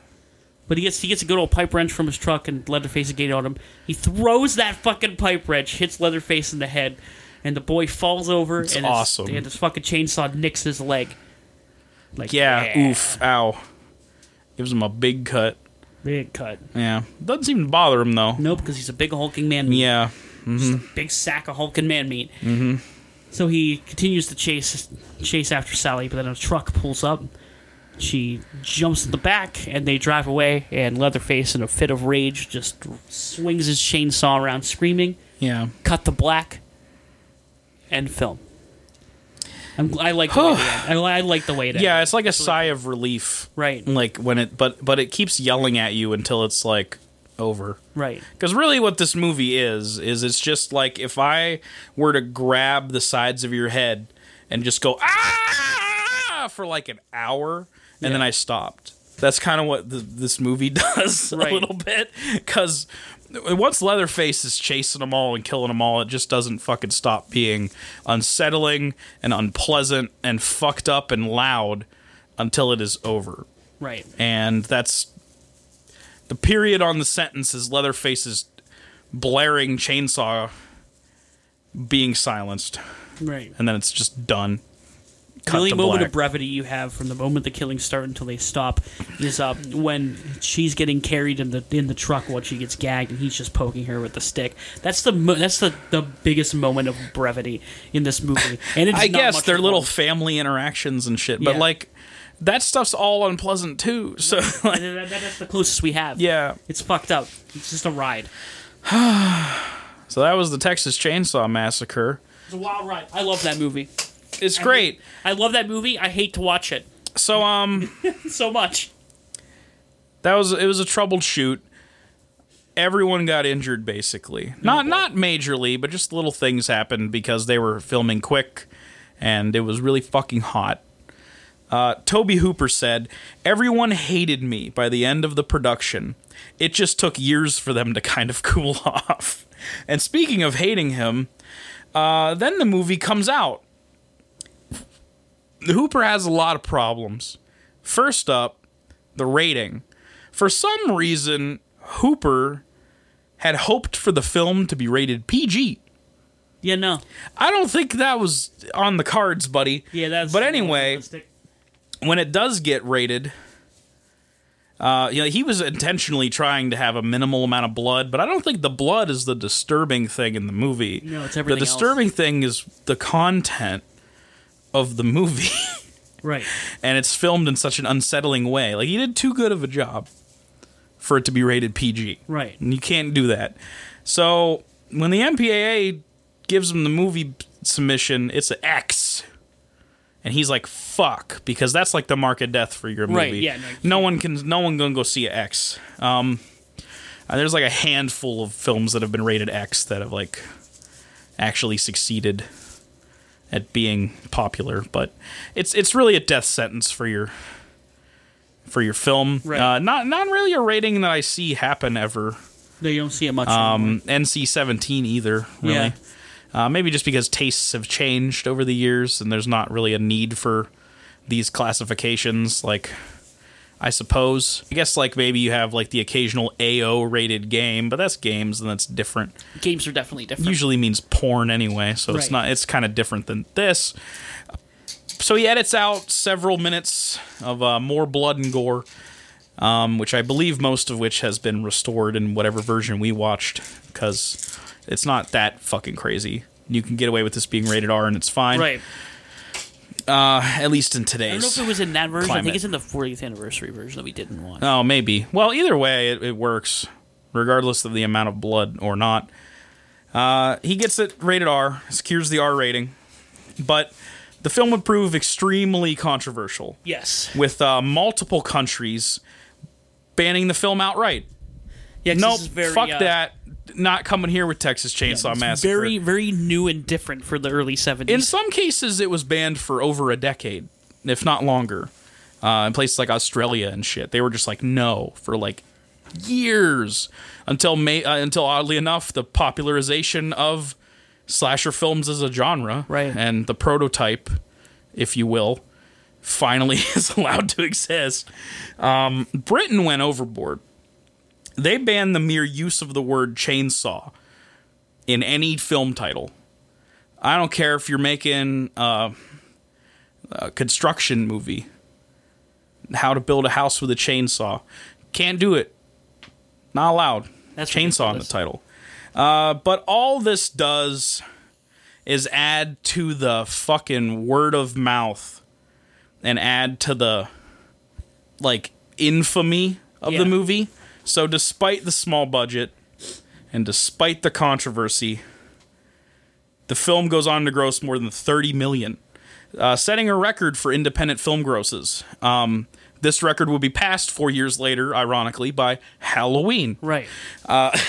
But he gets he gets a good old pipe wrench from his truck, and Leatherface is getting on him. He throws that fucking pipe wrench, hits Leatherface in the head, and the boy falls over. It's and his- awesome. and his fucking chainsaw nicks his leg. Like Yeah, oof, ow. Gives him a big cut. Big cut. Yeah, doesn't seem to bother him though. Nope, because he's a big hulking man. meat. Yeah, big sack of hulking man meat. Mm-hmm. So he continues to chase chase after Sally, but then a truck pulls up. She jumps in the back, and they drive away. And Leatherface, in a fit of rage, just swings his chainsaw around, screaming. yeah. Cut the black. End film. I'm, I like the way it ends. I, like the way it ends. Yeah, it's like a sigh of relief. Right. Like when it, but but it keeps yelling at you until it's like over. Right. Because really, what this movie is is it's just like if I were to grab the sides of your head and just go ah for like an hour, and then I stopped. That's kind of what the, this movie does Right. a little bit. Because once Leatherface is chasing them all and killing them all, it just doesn't fucking stop being unsettling and unpleasant and fucked up and loud until it is over Right. and that's the period on the sentence is Leatherface's blaring chainsaw being silenced, Right. and then it's just done. The only moment black. of brevity you have from the moment the killings start until they stop is uh, when she's getting carried in the in the truck while she gets gagged and he's just poking her with the stick. That's the mo- that's the, the biggest moment of brevity in this movie. And it's I guess much they're little family interactions and shit, but Yeah. like that stuff's all unpleasant too. So like, that's the closest we have. yeah, it's fucked up. It's just a ride. so that was the Texas Chainsaw Massacre. It's a wild ride. I love that movie. It's great. I love that movie. I hate to watch it So um. so much. that was it was a troubled shoot. Everyone got injured basically. Not not majorly, but just little things happened because they were filming quick and it was really fucking hot. Uh, Tobe Hooper said, Everyone hated me by the end of the production. It just took years for them to kind of cool off. And speaking of hating him, uh, then the movie comes out. Hooper has a lot of problems. First up, the rating. For some reason, Hooper had hoped for the film to be rated PG. Yeah, no. I don't think that was on the cards, buddy. Yeah, that's. But anyway, when it does get rated, uh, you know, he was intentionally trying to have a minimal amount of blood, but I don't think the blood is the disturbing thing in the movie. No, it's The everything else. disturbing thing is the content of the movie, right. and it's filmed in such an unsettling way. Like he did too good of a job for it to be rated PG. Right. And you can't do that. So when the MPAA gives him the movie submission, it's an X. And he's like, "Fuck," because that's like the mark of death for your movie. Right, yeah, no, no one can, no one gonna go see an X. Um, uh, there's like a handful of films that have been rated X that have like actually succeeded at being popular, but it's it's really a death sentence for your for your film. Right. Uh, not not really a rating that I see happen ever. No, you don't see it much. Um, NC seventeen either. Really. Yeah. Uh, maybe just because tastes have changed over the years, and there's not really a need for these classifications. Like, I suppose. I guess like maybe you have like the occasional AO rated game, but that's games and that's different. Games are definitely different. Usually means porn anyway, so it's not. It's kind of different than this. So he edits out several minutes of uh, more blood and gore, um, which I believe most of which has been restored in whatever version we watched, because it's not that fucking crazy. You can get away with this being rated R and it's fine. Right. Uh, at least in today's. I don't know if it was in that version. I think it's in the 40th anniversary version that we didn't watch. Oh, maybe. Well, either way, it, it works, regardless of the amount of blood or not. Uh, he gets it rated R, secures the R rating, but the film would prove extremely controversial, yes. with uh, multiple countries banning the film outright. Yeah, Nope, this is very, fuck uh, that. Not coming here with Texas Chainsaw it's Massacre. Very, very new and different for the early 70s. In some cases, it was banned for over a decade, if not longer. Uh, in places like Australia and shit, they were just like no for like years until May, uh, until oddly enough, the popularization of slasher films as a genre, Right. and the prototype, if you will, finally is allowed to exist. Um, Britain went overboard. They ban the mere use of the word chainsaw in any film title. I don't care if you're making uh, a construction movie, how to build a house with a chainsaw. Can't do it. Not allowed. That's chainsaw in the title. Uh, but all this does is add to the fucking word of mouth and add to the like infamy of Yeah. the movie. So despite the small budget and despite the controversy, the film goes on to gross more than 30 million, uh, setting a record for independent film grosses. Um, this record will be passed four years later, ironically, by Halloween. right.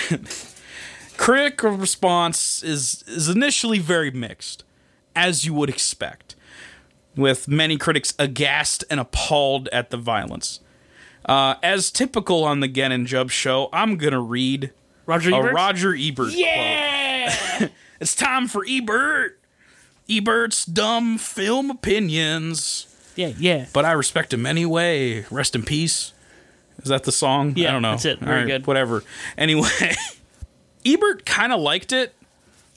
Critic response is is initially very mixed, as you would expect, with many critics aghast and appalled at the violence. Uh, as typical on the Gen and Jub show, I'm gonna read Roger a Ebert? Roger Ebert quote. Yeah! It's time for Ebert. Ebert's dumb film opinions. yeah, yeah. But I respect him anyway. Rest in peace. Is that the song? Yeah, I don't know. that's it. All Very good. Whatever. Anyway, Ebert kind of liked it,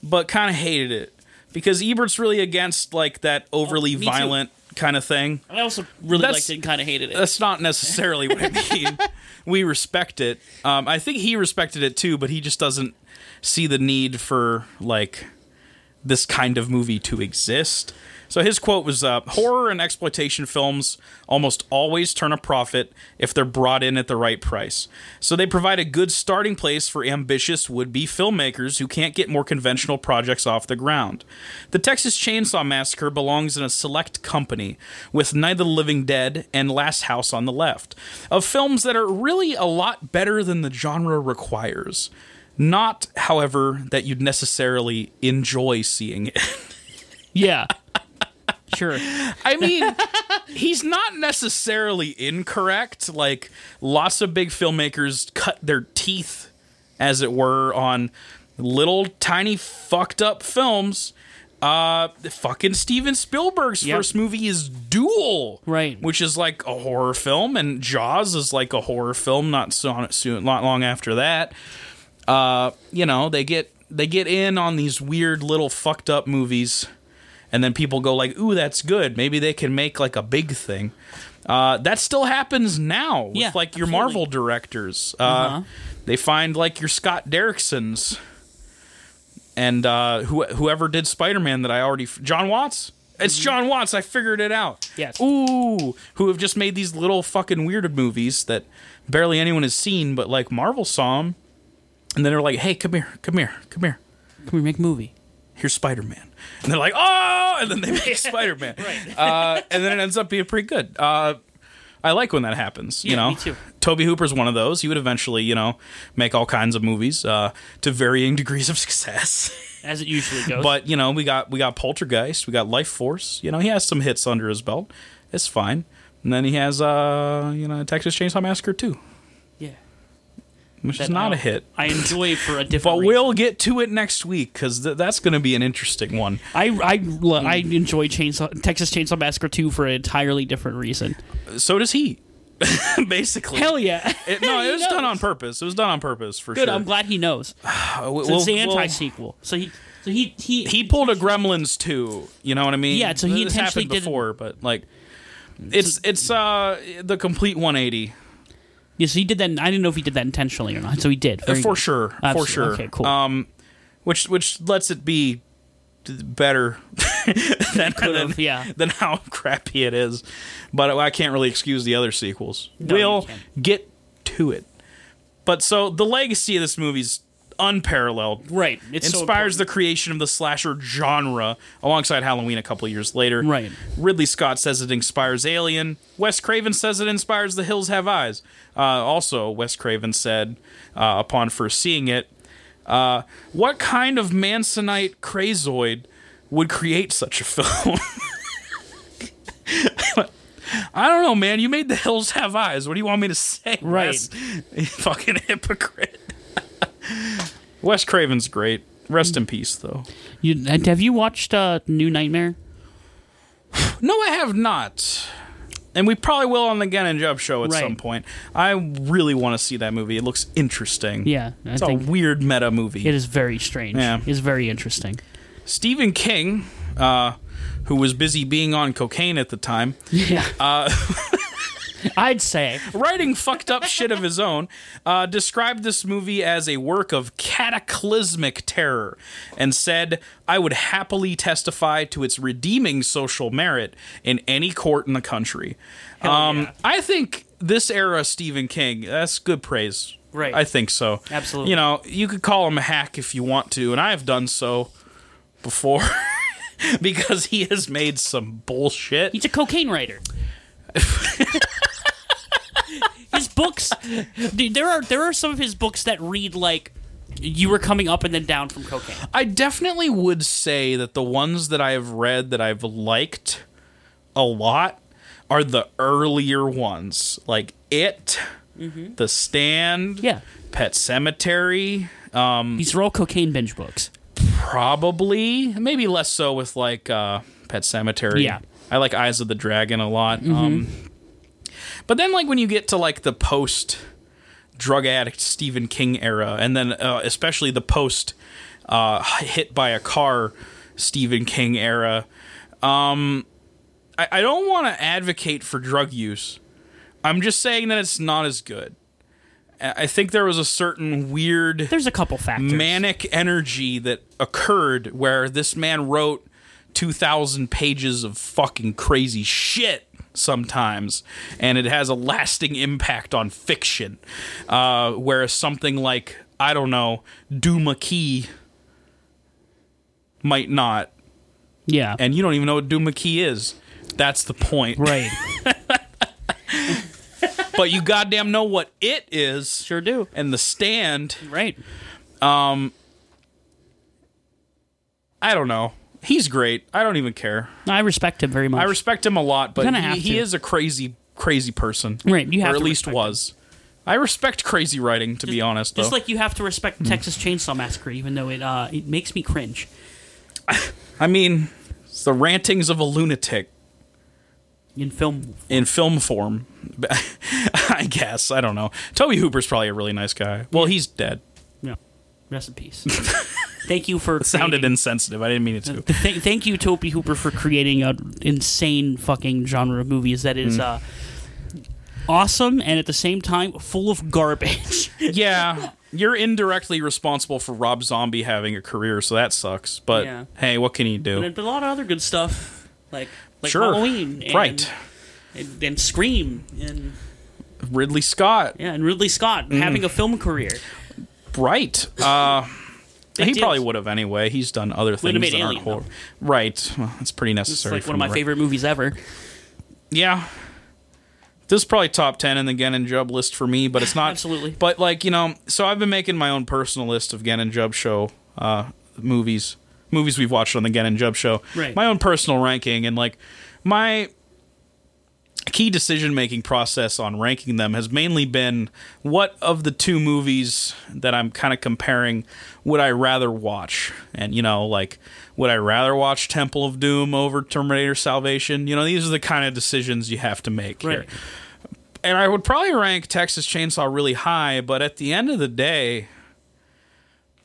but kind of hated it because Ebert's really against like that overly Oh, me too. Kind of thing. I also really That's- liked it and kind of hated it. That's not necessarily what I mean. we respect it. Um, I think he respected it too, but he just doesn't see the need for like this kind of movie to exist. So his quote was uh, Horror and exploitation films almost always turn a profit if they're brought in at the right price. So they provide a good starting place for ambitious would be filmmakers who can't get more conventional projects off the ground. The Texas Chainsaw Massacre belongs in a select company with Night of the Living Dead and Last House on the left, of films that are really a lot better than the genre requires. Not, however, that you'd necessarily enjoy seeing it. yeah. Sure. I mean, he's not necessarily incorrect. Like, lots of big filmmakers cut their teeth, as it were, on little tiny fucked up films Uh, fucking Steven Spielberg's Yep. first movie is Duel, Right. Which is like a horror film, and Jaws is like a horror film. Not so soon, not long after that. Uh, you know, they get they get in on these weird little fucked up movies, and then people go like, "Ooh, that's good. Maybe they can make like a big thing." Uh, that still happens now with Yeah, like your absolutely. Marvel directors. Uh, Uh-huh. They find like your Scott Derricksons and uh, who, whoever did Spider Man that I already John Watts. It's John Watts. I figured it out. Mm-hmm. Yes. Ooh, who have just made these little fucking weirded movies that barely anyone has seen, but like Marvel saw them, and then they're like, "Hey, come here, come here, come here. Can we make a movie? Here's Spider Man," and they're like, "Oh!" And then they make Spider Man, Right. uh, and then it ends up being pretty good. Uh, I like when that happens. you know, me too. Tobe Hooper's one of those. He would eventually, you know, make all kinds of movies uh, to varying degrees of success. As it usually goes. But you know, we got we got Poltergeist, we got Lifeforce. You know, he has some hits under his belt. It's fine. And then he has uh, you know, Texas Chainsaw Massacre 2, yeah. Which is not I- a hit. I enjoy for a different But reason. we'll get to it next week because th- that's going to be an interesting one. I I I enjoy Chainsaw Texas Chainsaw Massacre 2 for an entirely different reason. So does he, basically. Hell yeah. It, no, it was done on purpose. It was done on purpose for Good, sure. I'm glad he knows. So we'll- it's the anti sequel. So he so he he he pulled a Gremlins too. You know what I mean? Yeah, so he this intentionally happened before, but like, it's it's uh the complete 180 Yeah, so he did that. I didn't know if he did that intentionally or not. So he did. Uh, for good. sure, for sure. Okay, cool. Um, which which lets it be better than, than, yeah. than how crappy it is. But I can't really excuse the other sequels. No, we'll get to it. But so the legacy of this movie's unparalleled. Right. It's so inspires the creation of the slasher genre alongside Halloween a couple years later. Right. Ridley Scott says it inspires Alien. Wes Craven says it inspires The Hills Have Eyes. Uh, also, Wes Craven said uh, upon first seeing it, uh, "What kind of Mansonite crazoid would create such a film?" I don't know, man. You made The Hills Have Eyes. What do you want me to say? Right. Wes? Fucking hypocrite. Wes Craven's great. Rest in peace, though. You, have you watched uh, New Nightmare? No, I have not. And we probably will on the Gen and Jub show at Right. some point. I really want to see that movie. It looks interesting. Yeah, I It's a weird meta movie. it is very strange. Yeah. It's very interesting. Stephen King, uh, who was busy being on cocaine at the time, Yeah. Uh, I'd say. writing fucked up shit of his own, uh, described this movie as a work of cataclysmic terror and said, I would happily testify to its redeeming social merit in any court in the country. Um, yeah. I think this era Stephen King, that's good praise. Right. I think so. Absolutely. You know, you could call him a hack if you want to, and I have done so before because he has made some bullshit. He's a cocaine writer. his books, dude, there are there are some of his books that read like you were coming up and then down from cocaine. I definitely would say that the ones that I have read that I've liked a lot are the earlier ones, like It, The Stand, Mm-hmm. Yeah. Pet Sematary, These are all cocaine binge books. probably maybe less so with like uh, Pet Sematary. Yeah. Mm-hmm. I like Eyes of the Dragon a lot. Um, but then like when you get to like the post drug addict Stephen King era, and then uh, especially the post uh, hit by a car Stephen King era, um, I, I don't want to advocate for drug use. I'm just saying that it's not as good. I I think there was a certain weird There's a couple factors. manic energy that occurred where this man wrote 2000 pages of fucking crazy shit sometimes and it has a lasting impact on fiction uh, whereas something like i don't know duma key might not Yeah. and you don't even know what duma key is that's the point right. but you goddamn know what it is sure do. and the stand Right. Um, I don't know he's great i don't even care I respect him very much. I respect him a lot, but he, he is a crazy, crazy person. Right, you have or at least was. I respect crazy writing, to be honest. Though Just like you have to Hmm. respect Texas Chainsaw Massacre, even though it uh, it makes me cringe. I mean, it's the rantings of a lunatic in film. in film form. I guess I don't know. Tobe Hooper's probably a really nice guy. Well, he's dead. Yeah. Rest in peace. thank you for Sounded creating- insensitive. I didn't mean it to. Th- thank you, Tobe Hooper, for creating an insane fucking genre of movies that is. Mm. uh, awesome and at the same time full of garbage. yeah, you're indirectly responsible for Rob Zombie having a career, so that sucks. But Yeah. hey, what can you do? and a lot of other good stuff like like Sure. Halloween, and, Right. And, and Scream, and Ridley Scott, yeah, and Ridley Scott Mm. having a film career. right? Uh, He did- probably would have anyway. He's done other things made that aren't Alien, horror. Right. Well, that's pretty It's necessary. like one of my right? favorite movies ever. Yeah. This is probably top 10 in the Gen and Jub list for me, but it's not. Absolutely. But, like, you know, so I've been making my own personal list of Gen and Jub show uh, movies. Movies we've watched on the Gen and Jub show. Right. My own personal ranking. And, like, my key decision making process on ranking them has mainly been what of the two movies that I'm kind of comparing would I rather watch? And, you know, like, would I rather watch Temple of Doom over Terminator Salvation? You know, these are the kind of decisions you have to make here. And I would probably rank Texas Chainsaw really high, but at the end of the day,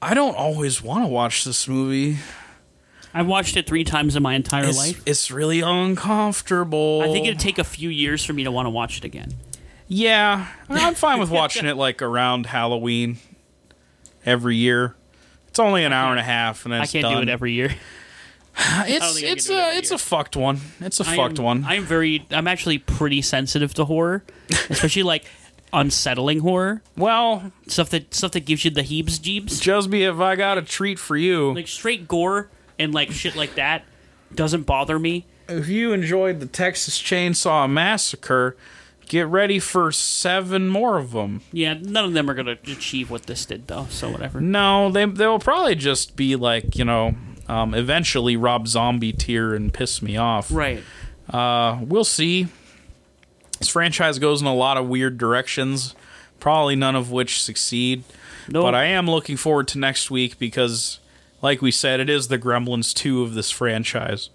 I don't always want to watch this movie. I watched it three times in my entire It's, life. it's really uncomfortable. I think it'd take a few years for me to want to watch it again. Yeah, I'm fine with watching it like around Halloween every year. It's only an hour and a half, and I can't done. do it every year. It's it's do it a it's year. a fucked one. It's a I fucked am, one. I am very. I'm actually pretty sensitive to horror, especially like unsettling horror well, stuff that stuff that gives you the heebs jeebs. Jusby, if I got a treat for you, Like straight gore and like shit like that doesn't bother me. if you enjoyed the Texas Chainsaw Massacre, get ready for seven more of them. Yeah, none of them are gonna achieve what this did though. So whatever. No, they they'll probably just be like you know, um, eventually Rob Zombie tier and piss me off. Right. Uh, we'll see. This franchise goes in a lot of weird directions, probably none of which succeed. No. But I am looking forward to next week because, like we said, it is the Gremlins two of this franchise.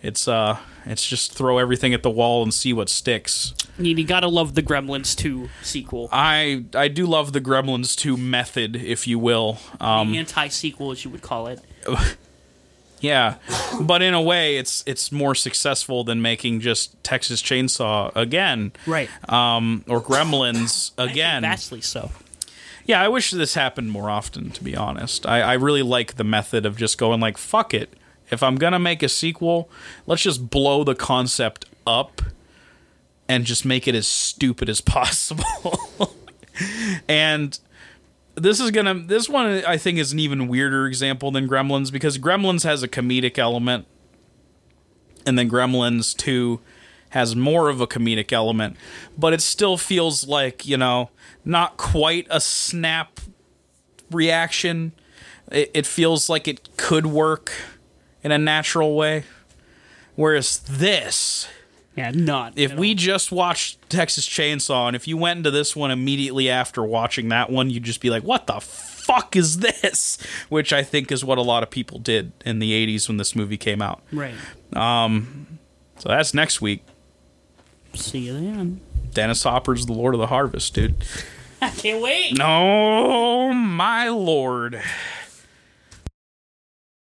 It's uh, it's just throw everything at the wall and see what sticks. You, you gotta love the Gremlins 2 sequel. I I do love the Gremlins two method, if you will. Um, the anti-sequel, as you would call it. Yeah, but in a way, it's it's more successful than making just Texas Chainsaw again, Right. um, or Gremlins again. Vastly so. Yeah, I wish this happened more often. To be honest, I, I really like the method of just going like, "Fuck it." If I'm gonna make a sequel, let's just blow the concept up and just make it as stupid as possible. and this is gonna this one I think is an even weirder example than Gremlins because Gremlins has a comedic element, and then Gremlins Two has more of a comedic element, but it still feels like you know not quite a snap reaction. It, it feels like it could work in a natural way, whereas this Yeah, not. if we all. just watched Texas Chainsaw and if you went into this one immediately after watching that one, you'd just be like, what the fuck is this? Which I think is what a lot of people did in the 80s when this movie came out. Right. Um, so that's next week. See you then. Dennis Hopper's The Lord of the Harvest, dude. I can't wait. No, my lord.